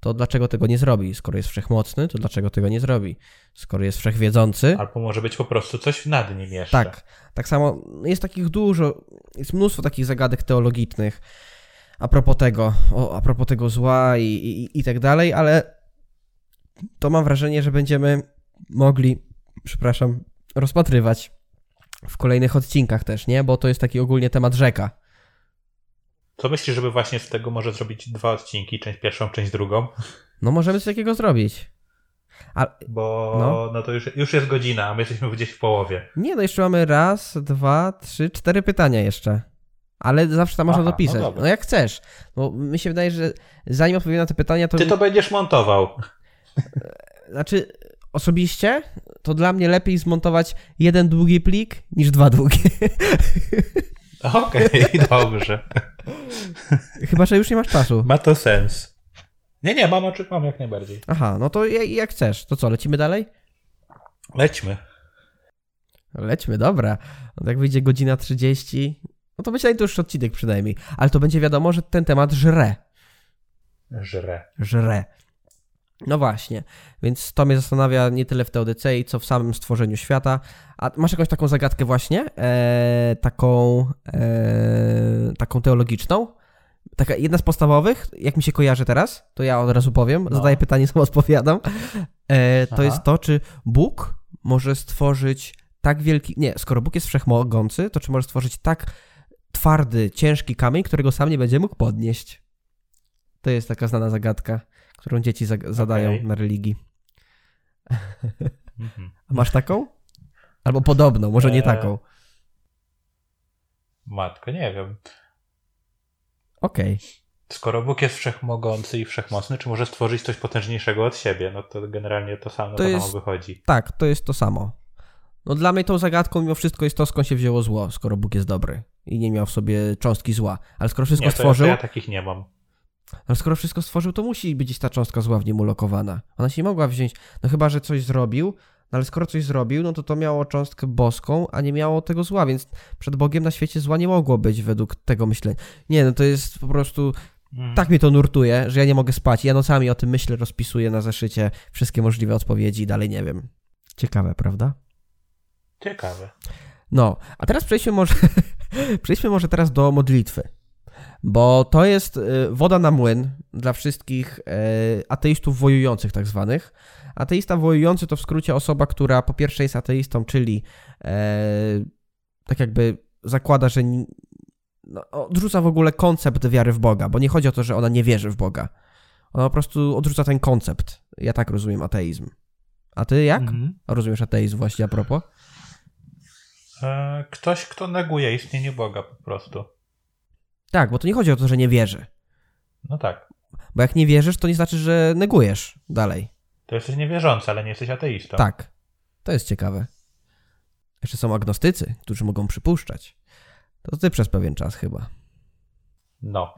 to dlaczego tego nie zrobi? Skoro jest wszechmocny, to dlaczego tego nie zrobi? Skoro jest wszechwiedzący. Albo może być po prostu coś nad nim jeszcze. Tak, tak samo jest takich dużo, jest mnóstwo takich zagadek teologicznych a propos tego, o, a propos tego zła i, i, i tak dalej, ale to mam wrażenie, że będziemy mogli, przepraszam, rozpatrywać w kolejnych odcinkach też, nie? Bo to jest taki ogólnie temat rzeka. Co myślisz, żeby właśnie z tego może zrobić dwa odcinki, część pierwszą, część drugą? No możemy coś takiego zrobić. A, Bo no. no to już, już jest godzina, a my jesteśmy gdzieś w połowie. Nie, no jeszcze mamy raz, dwa, trzy, cztery pytania jeszcze. Ale zawsze tam można Aha, dopisać. No, no, jak chcesz. Bo mi się wydaje, że zanim odpowiem na te pytania, to. Ty to będziesz montował. Znaczy, osobiście to dla mnie lepiej zmontować jeden długi plik niż dwa długie. Okej, okay, dobrze. Chyba, że już nie masz czasu. Ma to sens. Nie, nie, mam, mam jak najbardziej. Aha, no to jak chcesz. To co, lecimy dalej? Lećmy. Lećmy, dobra. No tak wyjdzie godzina 30, no to będzie najdłuższy odcinek przynajmniej. Ale to będzie wiadomo, że ten temat żre. Żre. Żre. No właśnie, więc to mnie zastanawia nie tyle w teodycei, co w samym stworzeniu świata. A masz jakąś taką zagadkę właśnie? Eee, taką, eee, taką teologiczną? Taka jedna z podstawowych, jak mi się kojarzy teraz, to ja od razu powiem, no. zadaję pytanie, sam odpowiadam. Eee, to Aha. jest to, czy Bóg może stworzyć tak wielki... Nie, skoro Bóg jest wszechmogący, to czy może stworzyć tak twardy, ciężki kamień, którego sam nie będzie mógł podnieść. To jest taka znana zagadka, którą dzieci zadają okay. na religii. Mhm. Masz taką? Albo podobną, może nie e, taką. Matko, nie wiem. Okej. Okay. Skoro Bóg jest wszechmogący i wszechmocny, czy może stworzyć coś potężniejszego od siebie? No to generalnie to samo, to, to jest, samo wychodzi. Tak, to jest to samo. No dla mnie tą zagadką mimo wszystko jest to, skąd się wzięło zło, skoro Bóg jest dobry i nie miał w sobie cząstki zła. Ale skoro wszystko nie, stworzył... Ja, ja takich nie mam. Ale skoro wszystko stworzył, to musi być ta cząstka zła w nim ulokowana. Ona się nie mogła wziąć, no chyba, że coś zrobił, no ale skoro coś zrobił, no to to miało cząstkę boską, a nie miało tego zła, więc przed Bogiem na świecie zła nie mogło być według tego myślenia. Nie, no to jest po prostu... Mm. Tak mnie to nurtuje, że ja nie mogę spać. Ja nocami o tym myślę, rozpisuję na zeszycie wszystkie możliwe odpowiedzi i dalej nie wiem. Ciekawe, prawda? Ciekawe. No, a teraz przejdźmy może, przejdźmy może teraz do modlitwy. Bo to jest y, woda na młyn dla wszystkich y, ateistów wojujących, tak zwanych. Ateista wojujący to w skrócie osoba, która po pierwsze jest ateistą, czyli e, tak jakby zakłada, że no, odrzuca w ogóle koncept wiary w Boga, bo nie chodzi o to, że ona nie wierzy w Boga. Ona po prostu odrzuca ten koncept. Ja tak rozumiem ateizm. A ty jak? Mhm. Rozumiesz ateizm właśnie a propos? E, ktoś, kto neguje istnienie Boga po prostu. Tak, bo to nie chodzi o to, że nie wierzy. No tak. Bo jak nie wierzysz, to nie znaczy, że negujesz dalej. To jesteś niewierzący, ale nie jesteś ateistą. Tak. To jest ciekawe. Jeszcze są agnostycy, którzy mogą przypuszczać. To ty przez pewien czas chyba. No.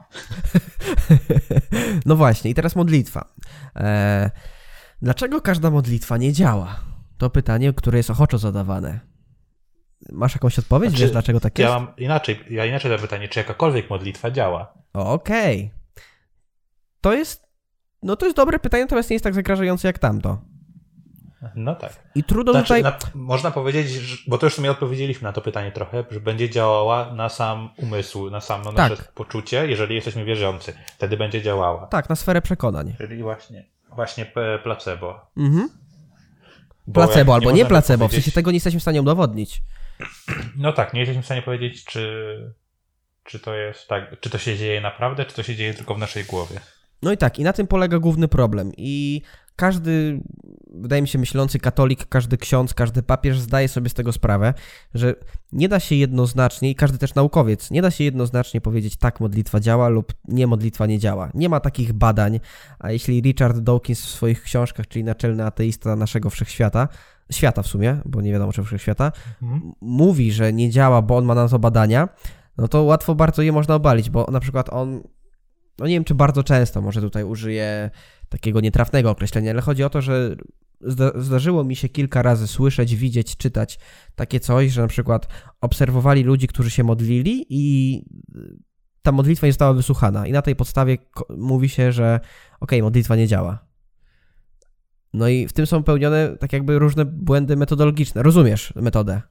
no właśnie, i teraz modlitwa. Eee, dlaczego każda modlitwa nie działa? To pytanie, które jest ochoczo zadawane. Masz jakąś odpowiedź? Znaczy, Wiesz, dlaczego tak ja jest? Ja mam inaczej, ja inaczej to pytanie, czy jakakolwiek modlitwa działa? Okej. Okay. To jest no to jest dobre pytanie, natomiast nie jest tak zagrażające jak tamto. No tak. I trudno Znaczy, tutaj... na, można powiedzieć, że, bo to już sobie odpowiedzieliśmy na to pytanie trochę, że będzie działała na sam umysł, na samo nasze Tak. poczucie, jeżeli jesteśmy wierzący. Wtedy będzie działała. Tak, na sferę przekonań. Czyli właśnie, właśnie placebo. Mhm. Bo Placebo albo nie można placebo, w powiedzieć- sensie tego nie jesteśmy w stanie udowodnić. No tak, nie jesteśmy w stanie powiedzieć, czy, czy to jest tak, czy to się dzieje naprawdę, czy to się dzieje tylko w naszej głowie. No i tak, i na tym polega główny problem. I każdy, wydaje mi się, myślący katolik, każdy ksiądz, każdy papież zdaje sobie z tego sprawę, że nie da się jednoznacznie, i każdy też naukowiec, nie da się jednoznacznie powiedzieć tak, modlitwa działa lub nie, modlitwa nie działa. Nie ma takich badań, a jeśli Richard Dawkins w swoich książkach, czyli naczelny ateista naszego wszechświata, świata w sumie, bo nie wiadomo czy wszechświata, m- mówi, że nie działa, bo on ma na to badania, no to łatwo bardzo je można obalić, bo na przykład on, no nie wiem czy bardzo często, może tutaj użyję takiego nietrafnego określenia, ale chodzi o to, że zda- zdarzyło mi się kilka razy słyszeć, widzieć, czytać takie coś, że na przykład obserwowali ludzi, którzy się modlili i ta modlitwa nie została wysłuchana i na tej podstawie mówi się, że okej, modlitwa nie działa. No i w tym są pełnione tak jakby różne błędy metodologiczne. Rozumiesz metodę?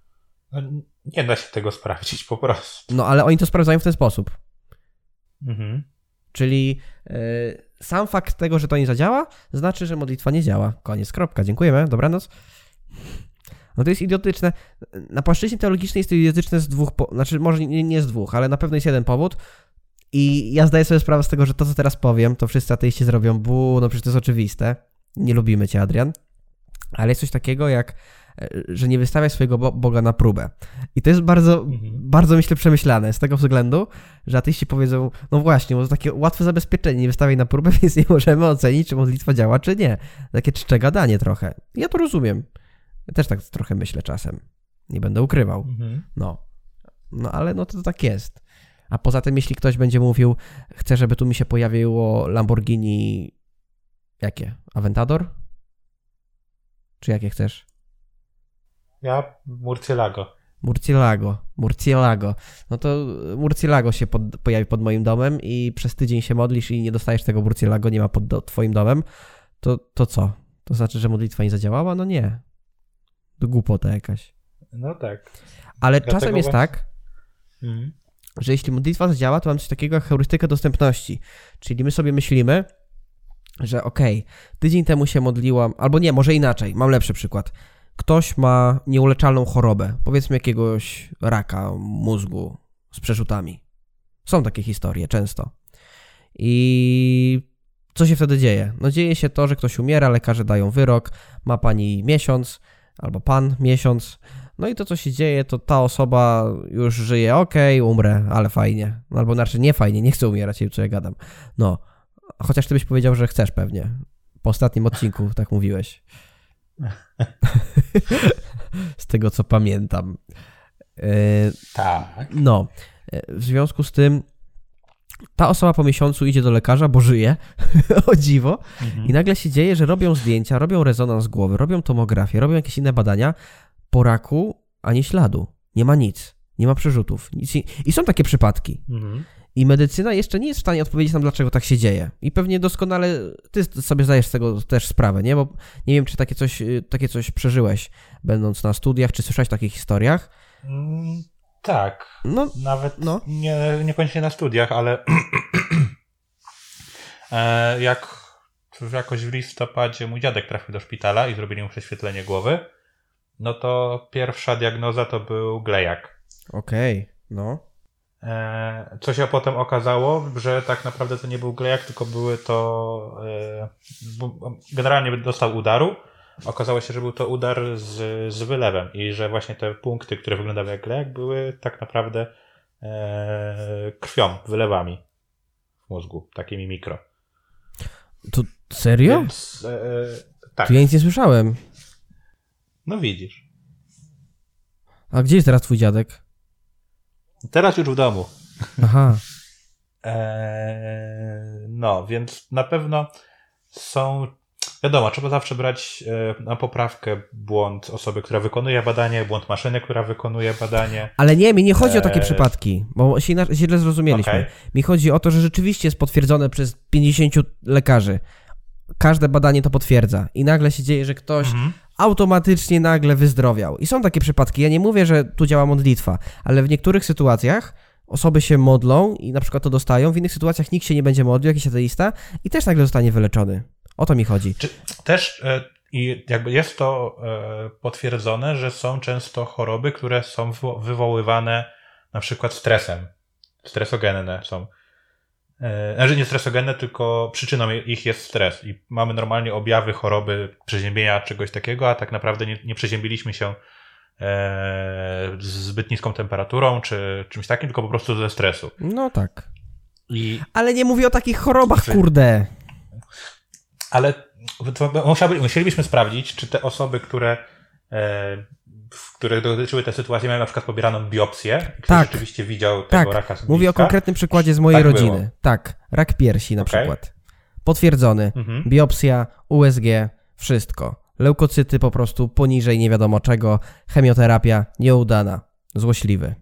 No, nie da się tego sprawdzić po prostu. No ale oni to sprawdzają w ten sposób. Mhm. Czyli e, sam fakt tego, że to nie zadziała, znaczy, że modlitwa nie działa. Koniec, kropka. Dziękujemy, dobranoc. No to jest idiotyczne. Na płaszczyźnie teologicznej jest to idiotyczne z dwóch, po... znaczy może nie, nie z dwóch, ale na pewno jest jeden powód. I ja zdaję sobie sprawę z tego, że to, co teraz powiem, to wszyscy ateiści zrobią, bu, no przecież to jest oczywiste. Nie lubimy cię, Adrian. Ale jest coś takiego jak, że nie wystawiaj swojego Bo- Boga na próbę. I to jest bardzo, Mhm. bardzo myślę przemyślane z tego względu, że ateiści powiedzą, no właśnie, bo to takie łatwe zabezpieczenie, nie wystawiaj na próbę, więc nie możemy ocenić, czy modlitwa działa, czy nie. Takie czcze gadanie trochę. Ja to rozumiem. Ja też tak trochę myślę czasem. Nie będę ukrywał. Mhm. No. No ale no to tak jest. A poza tym, jeśli ktoś będzie mówił, chcę, żeby tu mi się pojawiło Lamborghini. Jakie? Aventador? Czy jakie chcesz? Ja Murcielago. Murcielago. Murcielago. No to Murcielago się pod, pojawi pod moim domem i przez tydzień się modlisz i nie dostajesz tego Murcielago, nie ma pod do, twoim domem. To, to co? To znaczy, że modlitwa nie zadziałała? No nie. To głupota jakaś. No tak. Ale Dlatego czasem jest tak, Mhm. że jeśli modlitwa zadziała, to mam coś takiego jak heurystykę dostępności. Czyli my sobie myślimy, że okej, tydzień temu się modliłam, albo nie, może inaczej, mam lepszy przykład. Ktoś ma nieuleczalną chorobę, powiedzmy jakiegoś raka mózgu z przerzutami. Są takie historie często. I co się wtedy dzieje? No dzieje się to, że ktoś umiera, lekarze dają wyrok, ma pani miesiąc, albo pan miesiąc, no i to, co się dzieje, to ta osoba już żyje, okej, umrę, ale fajnie. No, albo znaczy nie fajnie, nie chcę umierać, co ja gadam. No, chociaż ty byś powiedział, że chcesz pewnie. Po ostatnim odcinku tak mówiłeś. Z tego, co pamiętam. E, Tak. no, e, w związku z tym ta osoba po miesiącu idzie do lekarza, bo żyje, o dziwo, Mhm. i nagle się dzieje, że robią zdjęcia, robią rezonans głowy, robią tomografię, robią jakieś inne badania, po raku ani śladu. Nie ma nic. Nie ma przerzutów. Nic, i- I są takie przypadki. Mhm. I medycyna jeszcze nie jest w stanie odpowiedzieć nam, dlaczego tak się dzieje. I pewnie doskonale ty sobie zdajesz z tego też sprawę, nie? Bo nie wiem, czy takie coś, y, takie coś przeżyłeś, będąc na studiach, czy słyszałeś o takich historiach. Mm, tak. No, Nawet No. nie, niekoniecznie na studiach, ale e, jak jakoś w listopadzie mój dziadek trafił do szpitala i zrobili mu prześwietlenie głowy, no to pierwsza diagnoza to był glejak. okej, no. E, co się potem okazało, że tak naprawdę to nie był glejak, tylko były to. E, generalnie dostał udaru. Okazało się, że był to udar z, z wylewem i że właśnie te punkty, które wyglądały jak glejak, były tak naprawdę e, krwią, wylewami w mózgu, takimi mikro. To serio? Więc, e, tak, To ja nic nie słyszałem. no widzisz. A gdzie jest teraz twój dziadek? Teraz już w domu. Aha. Eee, no, więc na pewno są. Wiadomo, trzeba zawsze brać e, na poprawkę błąd osoby, która wykonuje badanie, błąd maszyny, która wykonuje badanie. Ale nie, mi nie chodzi o takie Eee. przypadki, bo się źle zrozumieliśmy. Okej. Mi chodzi o to, że rzeczywiście jest potwierdzone przez 50 lekarzy. Każde badanie to potwierdza i nagle się dzieje, że ktoś mhm. automatycznie nagle wyzdrowiał. I są takie przypadki. Ja nie mówię, że tu działa modlitwa, ale w niektórych sytuacjach osoby się modlą i na przykład to dostają, w innych sytuacjach nikt się nie będzie modlił, jakiś ateista i też nagle zostanie wyleczony. O to mi chodzi. Czy też e, i jakby jest to e, potwierdzone, że są często choroby, które są wywoływane na przykład stresem. Stresogenne są. E, znaczy nie stresogenne, tylko przyczyną ich jest stres. I mamy normalnie objawy choroby przeziębienia, czegoś takiego, a tak naprawdę nie, nie przeziębiliśmy się z zbyt niską temperaturą, czy czymś takim, tylko po prostu ze stresu. No tak. I... Ale nie mówię o takich chorobach, kurde. Ale musielibyśmy sprawdzić, czy te osoby, które, e, w których dotyczyły te sytuacje, miały na przykład pobieraną biopsję, ktoś tak. rzeczywiście widział tego tak. raka z Mówię o konkretnym przykładzie z mojej tak rodziny. Było. Tak, rak piersi na okay. przykład. Potwierdzony. Mhm. Biopsja, USG, wszystko. Leukocyty po prostu poniżej nie wiadomo czego, chemioterapia nieudana, złośliwy.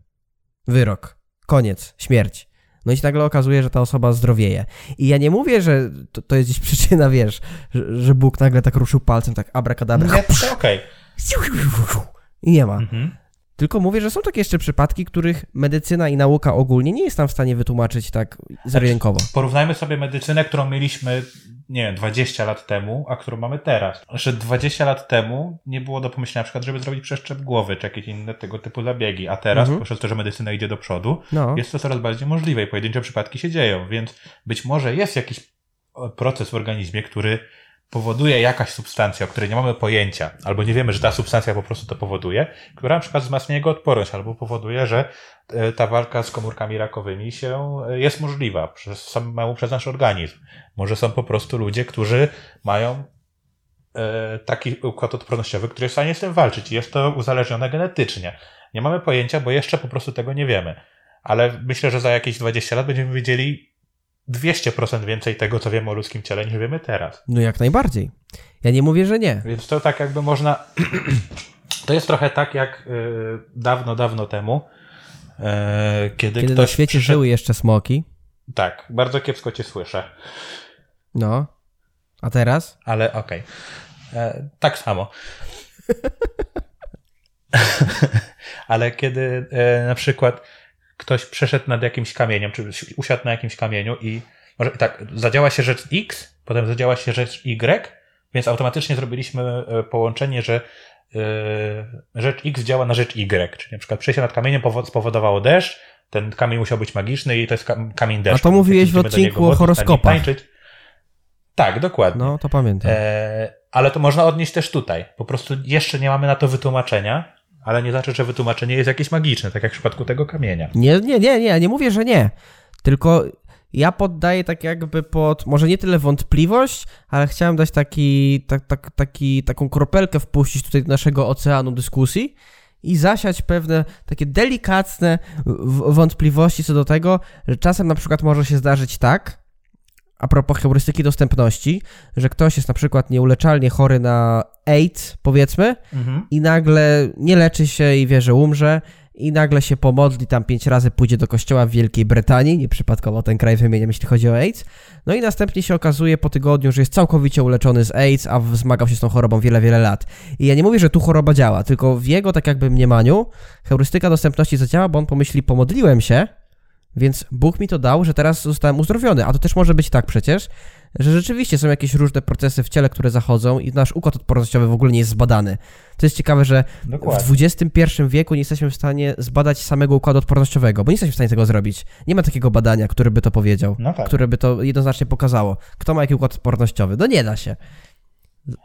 Wyrok. Koniec. Śmierć. No i się nagle okazuje, że ta osoba zdrowieje. I ja nie mówię, że to, to jest gdzieś przyczyna, wiesz, że, że Bóg nagle tak ruszył palcem, tak abracadabra. Nie, okej. Okay. I nie ma. Mhm. Tylko mówię, że są takie jeszcze przypadki, których medycyna i nauka ogólnie nie jest tam w stanie wytłumaczyć tak zero Porównajmy sobie medycynę, którą mieliśmy, nie wiem, 20 lat temu, a którą mamy teraz. Że 20 lat temu nie było do pomyślenia na przykład, żeby zrobić przeszczep głowy, czy jakieś inne tego typu zabiegi, a teraz, mhm. przez to, że medycyna idzie do przodu, no. jest to coraz bardziej możliwe i pojedyncze przypadki się dzieją, więc być może jest jakiś proces w organizmie, który powoduje jakaś substancja, o której nie mamy pojęcia, albo nie wiemy, że ta substancja po prostu to powoduje, która na przykład wzmacnia jego odporność, albo powoduje, że e, ta walka z komórkami rakowymi się e, jest możliwa przez samemu przez nasz organizm. Może są po prostu ludzie, którzy mają e, taki układ odpornościowy, który jest w stanie z tym walczyć i jest to uzależnione genetycznie. Nie mamy pojęcia, bo jeszcze po prostu tego nie wiemy. Ale myślę, że za jakieś 20 lat będziemy wiedzieli 200% więcej tego, co wiemy o ludzkim ciele, niż wiemy teraz. No jak najbardziej. Ja nie mówię, że nie. Więc to tak jakby można. to jest trochę tak jak yy, dawno, dawno temu, yy, kiedy, na świecie przyszedł... żyły jeszcze smoki. Tak, bardzo kiepsko cię słyszę. No. A teraz? Ale okej. Okay. E, tak samo. Ale kiedy e, na przykład ktoś przeszedł nad jakimś kamieniem, czy usiadł na jakimś kamieniu i może tak, zadziała się rzecz X, potem zadziała się rzecz Y, więc automatycznie zrobiliśmy e, połączenie, że yy, rzecz X działa na rzecz Y, czyli na przykład przejście nad kamieniem spowodowało deszcz, ten kamień musiał być magiczny i to jest kamień deszczu. A to mówiłeś w odcinku o horoskopach. Tak, dokładnie. No, to pamiętam. E, ale to można odnieść też tutaj. Po prostu jeszcze nie mamy na to wytłumaczenia, ale nie znaczy, że wytłumaczenie jest jakieś magiczne, tak jak w przypadku tego kamienia. Nie, nie, nie, nie, nie mówię, że nie. Tylko ja poddaję tak jakby pod, może nie tyle wątpliwość, ale chciałem dać taki, tak, tak, taki, taką kropelkę wpuścić tutaj do naszego oceanu dyskusji i zasiać pewne takie delikatne wątpliwości co do tego, że czasem na przykład może się zdarzyć tak, a propos heurystyki dostępności, że ktoś jest na przykład nieuleczalnie chory na AIDS, powiedzmy, mhm. i nagle nie leczy się i wie, że umrze, i nagle się pomodli, tam pięć razy pójdzie do kościoła w Wielkiej Brytanii, nieprzypadkowo ten kraj wymieniam, jeśli chodzi o AIDS, no i następnie się okazuje po tygodniu, że jest całkowicie uleczony z AIDS, a zmagał się z tą chorobą wiele, wiele lat. I ja nie mówię, że tu choroba działa, tylko w jego tak jakby mniemaniu heurystyka dostępności zadziała, bo on pomyśli, pomodliłem się, więc Bóg mi to dał, że teraz zostałem uzdrowiony. A to też może być tak przecież, że rzeczywiście są jakieś różne procesy w ciele, które zachodzą i nasz układ odpornościowy w ogóle nie jest zbadany. To jest ciekawe, że Dokładnie. w XXI wieku nie jesteśmy w stanie zbadać samego układu odpornościowego, bo nie jesteśmy w stanie tego zrobić. Nie ma takiego badania, które by to powiedział, no tak. które by to jednoznacznie pokazało. Kto ma jaki układ odpornościowy? No nie da się.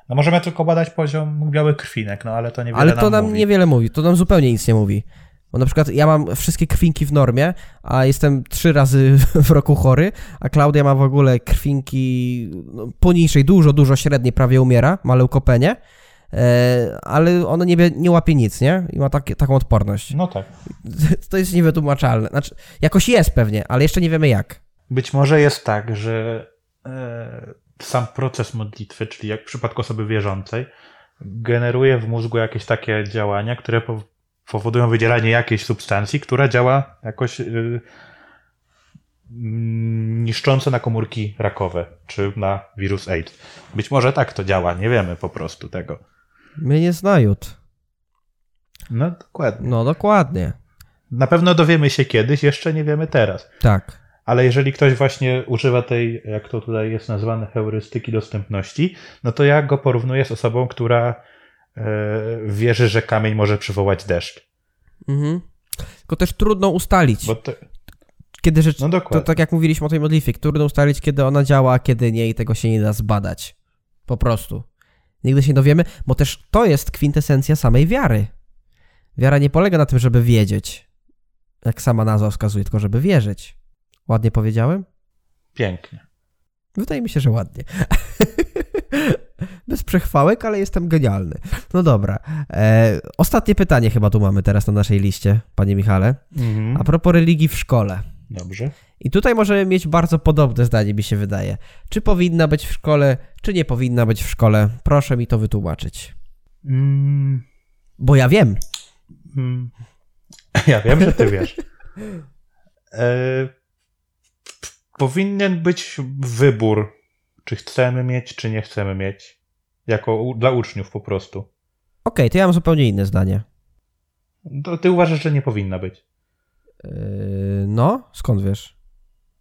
No możemy tylko badać poziom białych krwinek, no ale to niewiele Ale to nam, nam mówi. niewiele mówi, to nam zupełnie nic nie mówi. Bo na przykład ja mam wszystkie krwinki w normie, a jestem trzy razy w roku chory, a Klaudia ma w ogóle krwinki no, poniżej, dużo, dużo średniej, prawie umiera, ma leukopenię, e, ale ona nie, nie łapie nic, nie? I ma takie, taką odporność. No tak. To jest niewytłumaczalne. Znaczy, jakoś jest pewnie, ale jeszcze nie wiemy jak. Być może jest tak, że e, sam proces modlitwy, czyli jak w przypadku osoby wierzącej, generuje w mózgu jakieś takie działania, które powodują wydzielanie jakiejś substancji, która działa jakoś yy, niszczące na komórki rakowe, czy na wirus AIDS. Być może tak to działa, nie wiemy po prostu tego. My nie znajut. No dokładnie. No dokładnie. Na pewno dowiemy się kiedyś, jeszcze nie wiemy teraz. Tak. Ale jeżeli ktoś właśnie używa tej, jak to tutaj jest nazwane, heurystyki dostępności, no to ja go porównuję z osobą, która wierzy, że kamień może przywołać deszcz. Mhm. Tylko też trudno ustalić. To, kiedy rzecz, no dokładnie. to tak jak mówiliśmy o tej modlitwie, trudno ustalić, kiedy ona działa, a kiedy nie i tego się nie da zbadać. Po prostu. Nigdy się nie dowiemy, bo też to jest kwintesencja samej wiary. Wiara nie polega na tym, żeby wiedzieć, jak sama nazwa wskazuje, tylko żeby wierzyć. Ładnie powiedziałem? Pięknie. Wydaje mi się, że ładnie. Bez przechwałek, ale jestem genialny. No dobra. E, ostatnie pytanie chyba tu mamy teraz na naszej liście, panie Michale. Mhm. A propos religii w szkole. Dobrze. I tutaj możemy mieć bardzo podobne zdanie, mi się wydaje. Czy powinna być w szkole, czy nie powinna być w szkole? Proszę mi to wytłumaczyć. Mm, Bo ja wiem. mm. Ja wiem, że ty wiesz. E, powinien być wybór, czy chcemy mieć, czy nie chcemy mieć. Jako u, dla uczniów po prostu. Okej, to ja mam zupełnie inne zdanie. To ty uważasz, że nie powinna być. Yy, no, skąd wiesz?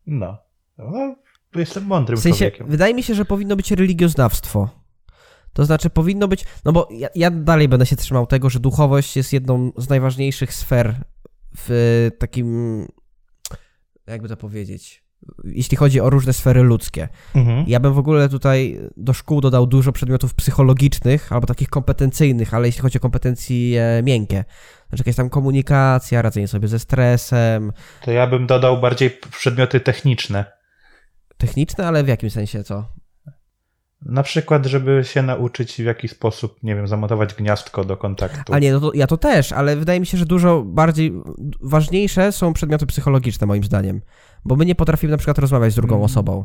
No. no jestem mądrym W sensie, człowiekiem. wydaje mi się, że powinno być religioznawstwo. To znaczy, powinno być. No bo ja, ja dalej będę się trzymał tego, że duchowość jest jedną z najważniejszych sfer w takim. Jakby to powiedzieć? Jeśli chodzi o różne sfery ludzkie. Mhm. Ja bym w ogóle tutaj do szkół dodał dużo przedmiotów psychologicznych albo takich kompetencyjnych, ale jeśli chodzi o kompetencje miękkie, znaczy jakaś tam komunikacja, radzenie sobie ze stresem, To ja bym dodał bardziej przedmioty techniczne. techniczne, ale w jakim sensie co? Na przykład, żeby się nauczyć w jaki sposób, nie wiem, zamontować gniazdko do kontaktu. A nie, no to ja to też, ale wydaje mi się, że dużo bardziej ważniejsze są przedmioty psychologiczne moim zdaniem, bo my nie potrafimy na przykład rozmawiać z drugą Mm. osobą.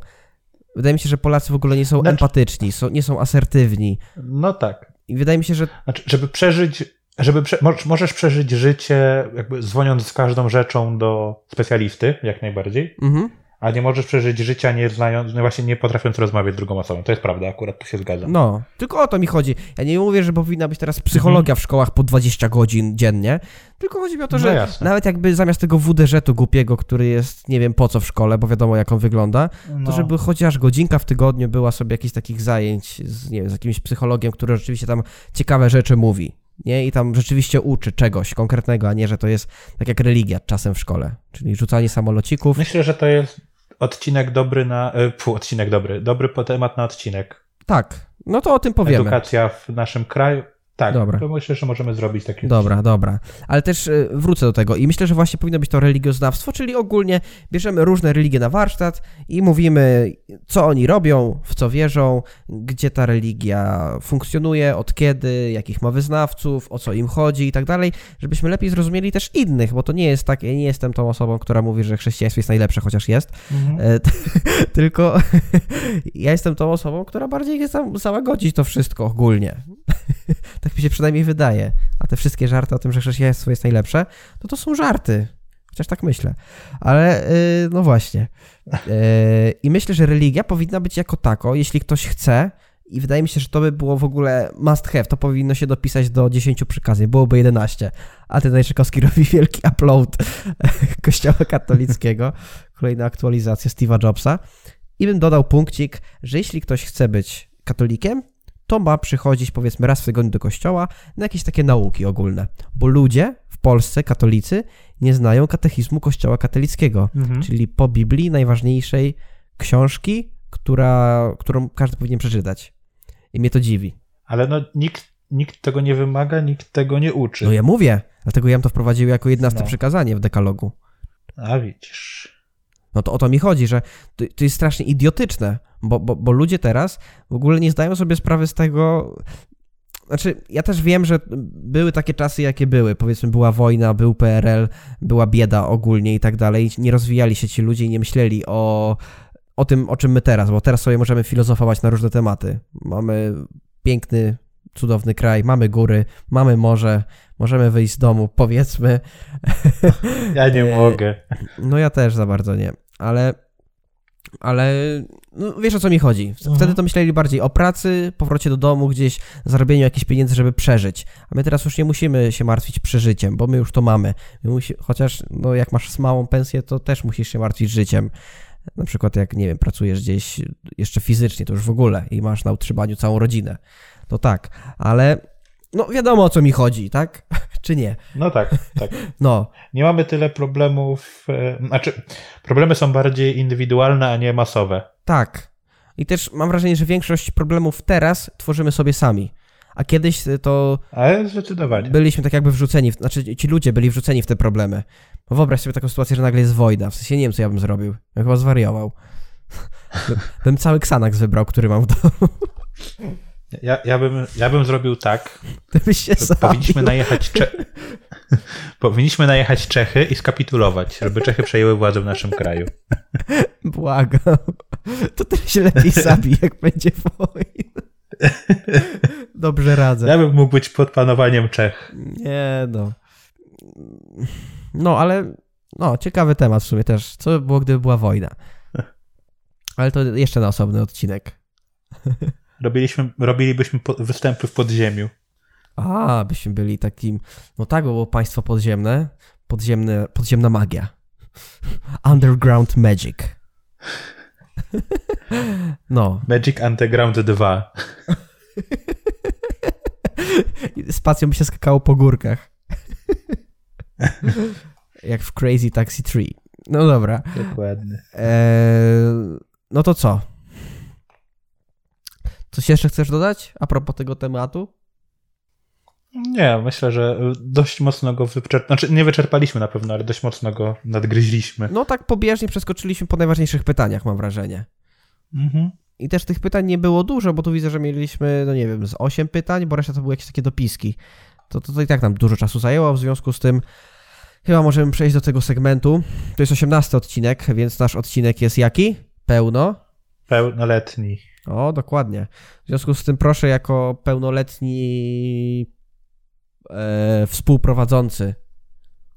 Wydaje mi się, że Polacy w ogóle nie są Znaczy- empatyczni, są, nie są asertywni No tak. i wydaje mi się, że Znaczy, żeby przeżyć, żeby prze, mo- możesz przeżyć życie, jakby dzwoniąc z każdą rzeczą do specjalisty, jak najbardziej, mhm. A nie możesz przeżyć życia nie znając, no właśnie nie potrafiąc rozmawiać z drugą osobą. To jest prawda, akurat tu się zgadzam. No, tylko o to mi chodzi. Ja nie mówię, że powinna być teraz psychologia w szkołach po 20 godzin dziennie, tylko chodzi mi o to, No że jasne. nawet jakby zamiast tego WDŻ-u głupiego, który jest nie wiem po co w szkole, bo wiadomo jak on wygląda, No. to żeby chociaż godzinka w tygodniu była sobie jakichś takich zajęć z, nie wiem, z jakimś psychologiem, który rzeczywiście tam ciekawe rzeczy mówi. Nie? I tam rzeczywiście uczy czegoś konkretnego, a nie, że to jest tak jak religia czasem w szkole, czyli rzucanie samolocików. Myślę, że to jest odcinek dobry na. e, Pu, odcinek dobry. Dobry temat na odcinek. Tak, no to o tym powiemy. Edukacja w naszym kraju. Tak, Dobra. to myślę, że możemy zrobić taki Dobra, dobra. Ale też y, wrócę do tego i myślę, że właśnie powinno być to religioznawstwo, czyli ogólnie bierzemy różne religie na warsztat i mówimy, co oni robią, w co wierzą, gdzie ta religia funkcjonuje, od kiedy, jakich ma wyznawców, o co im chodzi i tak dalej, żebyśmy lepiej zrozumieli też innych, bo to nie jest tak, ja nie jestem tą osobą, która mówi, że chrześcijaństwo jest najlepsze, chociaż jest, Mhm. E, tylko ja jestem tą osobą, która bardziej chce załagodzić to wszystko ogólnie. tak mi się przynajmniej wydaje. A te wszystkie żarty o tym, że chrześcijaństwo jest najlepsze, to to są żarty. Chociaż tak myślę. Ale y, no właśnie. Y, I myślę, że religia powinna być jako tako, jeśli ktoś chce. I wydaje mi się, że to by było w ogóle must have. To powinno się dopisać do 10 przykazań. Byłoby 11. A ten Najczykowski robi wielki upload kościoła katolickiego. Kolejna aktualizacja Steve'a Jobsa. I bym dodał punkcik, że jeśli ktoś chce być katolikiem, to ma przychodzić powiedzmy raz w tygodniu do kościoła na jakieś takie nauki ogólne. Bo ludzie w Polsce, katolicy, nie znają katechizmu kościoła katolickiego, Mhm. czyli po Biblii najważniejszej książki, która, którą każdy powinien przeczytać. I mnie to dziwi. Ale no nikt, nikt tego nie wymaga, nikt tego nie uczy. No ja mówię, dlatego ja to wprowadził jako 11 No. przykazanie w dekalogu. A widzisz. No to o to mi chodzi, że to, to jest strasznie idiotyczne, bo, bo, bo ludzie teraz w ogóle nie zdają sobie sprawy z tego. Znaczy, ja też wiem, że były takie czasy, jakie były. Powiedzmy, była wojna, był PRL, była bieda ogólnie i tak dalej. Nie rozwijali się ci ludzie i nie myśleli o, o tym, o czym my teraz, bo teraz sobie możemy filozofować na różne tematy. Mamy piękny, cudowny kraj, mamy góry, mamy morze, możemy wyjść z domu, powiedzmy. Ja nie mogę. No ja też za bardzo nie. Ale ale no, wiesz o co mi chodzi. Wtedy mhm. to myśleli bardziej o pracy, powrocie do domu, gdzieś zarobieniu jakichś pieniędzy, żeby przeżyć. A my teraz już nie musimy się martwić przeżyciem, bo my już to mamy. Musi, chociaż no, jak masz małą pensję, to też musisz się martwić życiem. Na przykład jak, nie wiem, pracujesz gdzieś jeszcze fizycznie, to już w ogóle i masz na utrzymaniu całą rodzinę. To tak, ale no wiadomo o co mi chodzi, tak? Czy nie? No tak, tak. No. Nie mamy tyle problemów, e, znaczy problemy są bardziej indywidualne, a nie masowe. Tak. I też mam wrażenie, że większość problemów teraz tworzymy sobie sami. A kiedyś to. Ale zdecydowanie. Byliśmy tak jakby wrzuceni, w, znaczy ci ludzie byli wrzuceni w te problemy. Bo wyobraź sobie taką sytuację, że nagle jest wojna. W sensie nie wiem, co ja bym zrobił. Ja chyba zwariował. bym cały Xanax wybrał, który mam w domu. Ja, ja, bym, ja bym zrobił tak. Ty byś się powinniśmy najechać, Cze... powinniśmy najechać Czechy i skapitulować, żeby Czechy przejęły władzę w naszym kraju. Błagam. To ty się lepiej zabij, jak będzie wojna. Dobrze radzę. Ja bym mógł być pod panowaniem Czech. Nie no. No, ale no, ciekawy temat w sumie też. Co by było, gdyby była wojna? Ale to jeszcze na osobny odcinek. Robiliśmy, robilibyśmy występy w podziemiu. A, byśmy byli takim. No tak, bo było państwo podziemne. Podziemne, podziemna magia. Underground Magic. No. Magic Underground 2. Spacją by się skakało po górkach. Jak w Crazy Taxi 3. No dobra. Dokładnie. Eee, no to co? Coś jeszcze chcesz dodać a propos tego tematu? Nie, myślę, że dość mocno go wyczerpaliśmy. Znaczy, nie wyczerpaliśmy na pewno, ale dość mocno go nadgryźliśmy. No tak pobieżnie przeskoczyliśmy po najważniejszych pytaniach, mam wrażenie. Mhm. I też tych pytań nie było dużo, bo tu widzę, że mieliśmy, no nie wiem, z 8 pytań, bo reszta to były jakieś takie dopiski. To, to, to i tak nam dużo czasu zajęło, w związku z tym chyba możemy przejść do tego segmentu. To jest 18 odcinek, więc nasz odcinek jest jaki? Pełno? Pełnoletni. O, dokładnie. W związku z tym proszę jako pełnoletni e, współprowadzący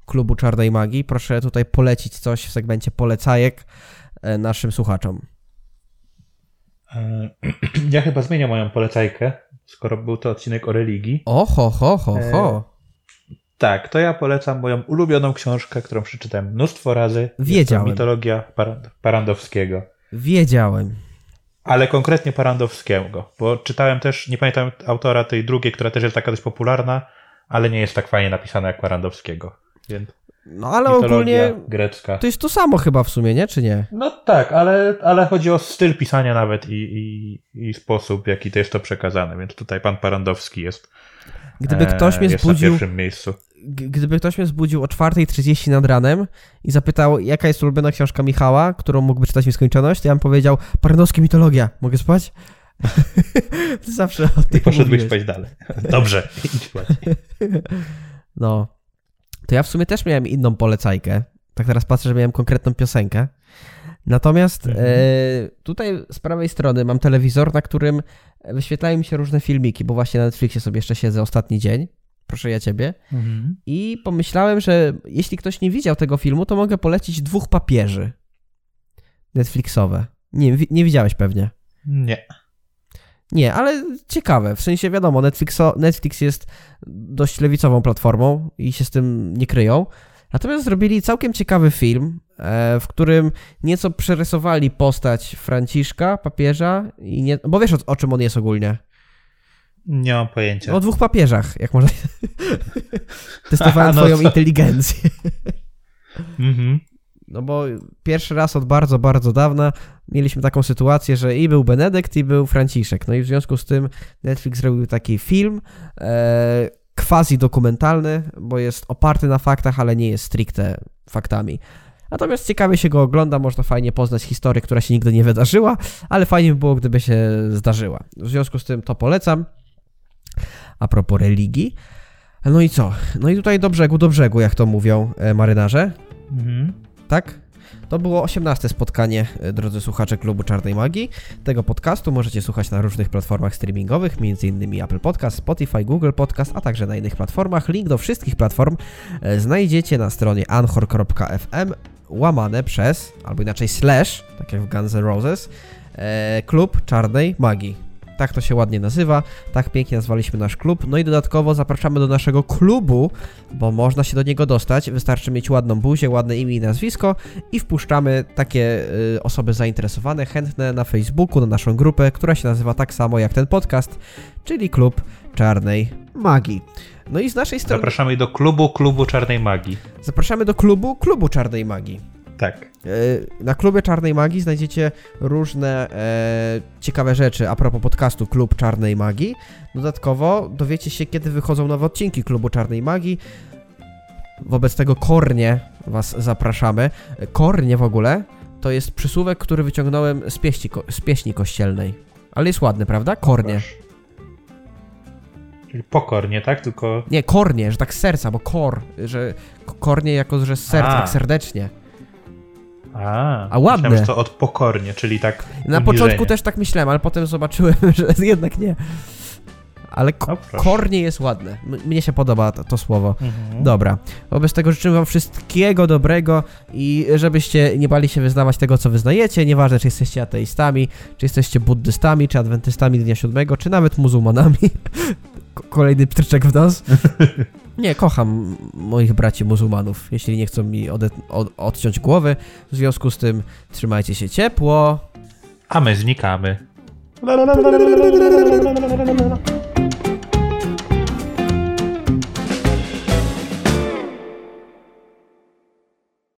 klubu Czarnej Magii, proszę tutaj polecić coś w segmencie polecajek e, naszym słuchaczom. E, ja chyba zmienię moją polecajkę, skoro był to odcinek o religii. O, ho, ho, ho. E, tak, to ja polecam moją ulubioną książkę, którą przeczytałem mnóstwo razy. Wiedziałem. Mitologia Par Parandowskiego. Wiedziałem ale konkretnie Parandowskiego, bo czytałem też, nie pamiętam autora tej drugiej, która też jest taka dość popularna, ale nie jest tak fajnie napisana jak Parandowskiego. Więc no ale ogólnie grecka. to jest to samo chyba w sumie, nie? Czy nie? No tak, ale, ale chodzi o styl pisania nawet i, i, i sposób, w jaki to jest to przekazane, więc tutaj pan Parandowski jest Gdyby ktoś mnie zbudził, na pierwszym miejscu gdyby ktoś mnie zbudził o 4.30 nad ranem i zapytał, jaka jest ulubiona książka Michała, którą mógłby czytać skończoność, to ja bym powiedział, Parnowski mitologia. Mogę spać? Zawsze o tym I poszedłbyś spać dalej. Dobrze, idź spać. No. To ja w sumie też miałem inną polecajkę. Tak teraz patrzę, że miałem konkretną piosenkę. Natomiast mhm. e, tutaj z prawej strony mam telewizor, na którym wyświetlają mi się różne filmiki, bo właśnie na Netflixie sobie jeszcze siedzę ostatni dzień proszę ja ciebie. Mhm. I pomyślałem, że jeśli ktoś nie widział tego filmu, to mogę polecić dwóch papieży Netflixowe. Nie, nie widziałeś pewnie. Nie. Nie, ale ciekawe. W sensie wiadomo, Netflixo, Netflix jest dość lewicową platformą i się z tym nie kryją. Natomiast zrobili całkiem ciekawy film, e, w którym nieco przerysowali postać Franciszka, papieża, i nie, bo wiesz o, o czym on jest ogólnie. Nie mam pojęcia. O dwóch papieżach, jak można. Testowałem no twoją inteligencję. mhm. No bo pierwszy raz od bardzo, bardzo dawna mieliśmy taką sytuację, że i był Benedykt, i był Franciszek. No i w związku z tym Netflix zrobił taki film e, quasi dokumentalny, bo jest oparty na faktach, ale nie jest stricte faktami. Natomiast ciekawie się go ogląda, można fajnie poznać historię, która się nigdy nie wydarzyła, ale fajnie by było, gdyby się zdarzyła. W związku z tym to polecam a propos religii. No i co? No i tutaj do brzegu, do brzegu, jak to mówią e, marynarze. Mhm. Tak? To było 18 spotkanie, e, drodzy słuchacze Klubu Czarnej Magii. Tego podcastu możecie słuchać na różnych platformach streamingowych, m.in. Apple Podcast, Spotify, Google Podcast, a także na innych platformach. Link do wszystkich platform e, znajdziecie na stronie anchor.fm łamane przez, albo inaczej slash, tak jak w Guns N' Roses, e, klub czarnej magii. Tak to się ładnie nazywa, tak pięknie nazwaliśmy nasz klub. No i dodatkowo zapraszamy do naszego klubu, bo można się do niego dostać. Wystarczy mieć ładną buzię, ładne imię i nazwisko i wpuszczamy takie y, osoby zainteresowane, chętne na Facebooku, na naszą grupę, która się nazywa tak samo jak ten podcast, czyli Klub Czarnej Magii. No i z naszej strony. Zapraszamy do klubu klubu Czarnej Magii. Zapraszamy do klubu klubu Czarnej Magii. Tak. E, na klubie Czarnej Magii znajdziecie różne e, ciekawe rzeczy a propos podcastu Klub Czarnej Magii. Dodatkowo dowiecie się, kiedy wychodzą nowe odcinki Klubu Czarnej Magii. Wobec tego kornie Was zapraszamy. Kornie w ogóle to jest przysłówek, który wyciągnąłem z pieśni, z pieśni kościelnej. Ale jest ładny, prawda? Kornie. Czyli pokornie, tak? Tylko... Nie, kornie, że tak z serca, bo kor, że kornie jako, że z serca, tak serdecznie. A, A ładne. Myślałem, że to od pokornie, czyli tak. Na początku też tak myślałem, ale potem zobaczyłem, że jednak nie. Ale no, kornie jest ładne. M mnie się podoba to, to słowo. Mhm. Dobra. Wobec tego życzymy Wam wszystkiego dobrego i żebyście nie bali się wyznawać tego, co wyznajecie. Nieważne, czy jesteście ateistami, czy jesteście buddystami, czy adwentystami Dnia Siódmego, czy nawet muzułmanami. Kolejny pstryczek w nos. Nie, kocham moich braci muzułmanów, jeśli nie chcą mi od, od, odciąć głowy. W związku z tym trzymajcie się ciepło. A my znikamy.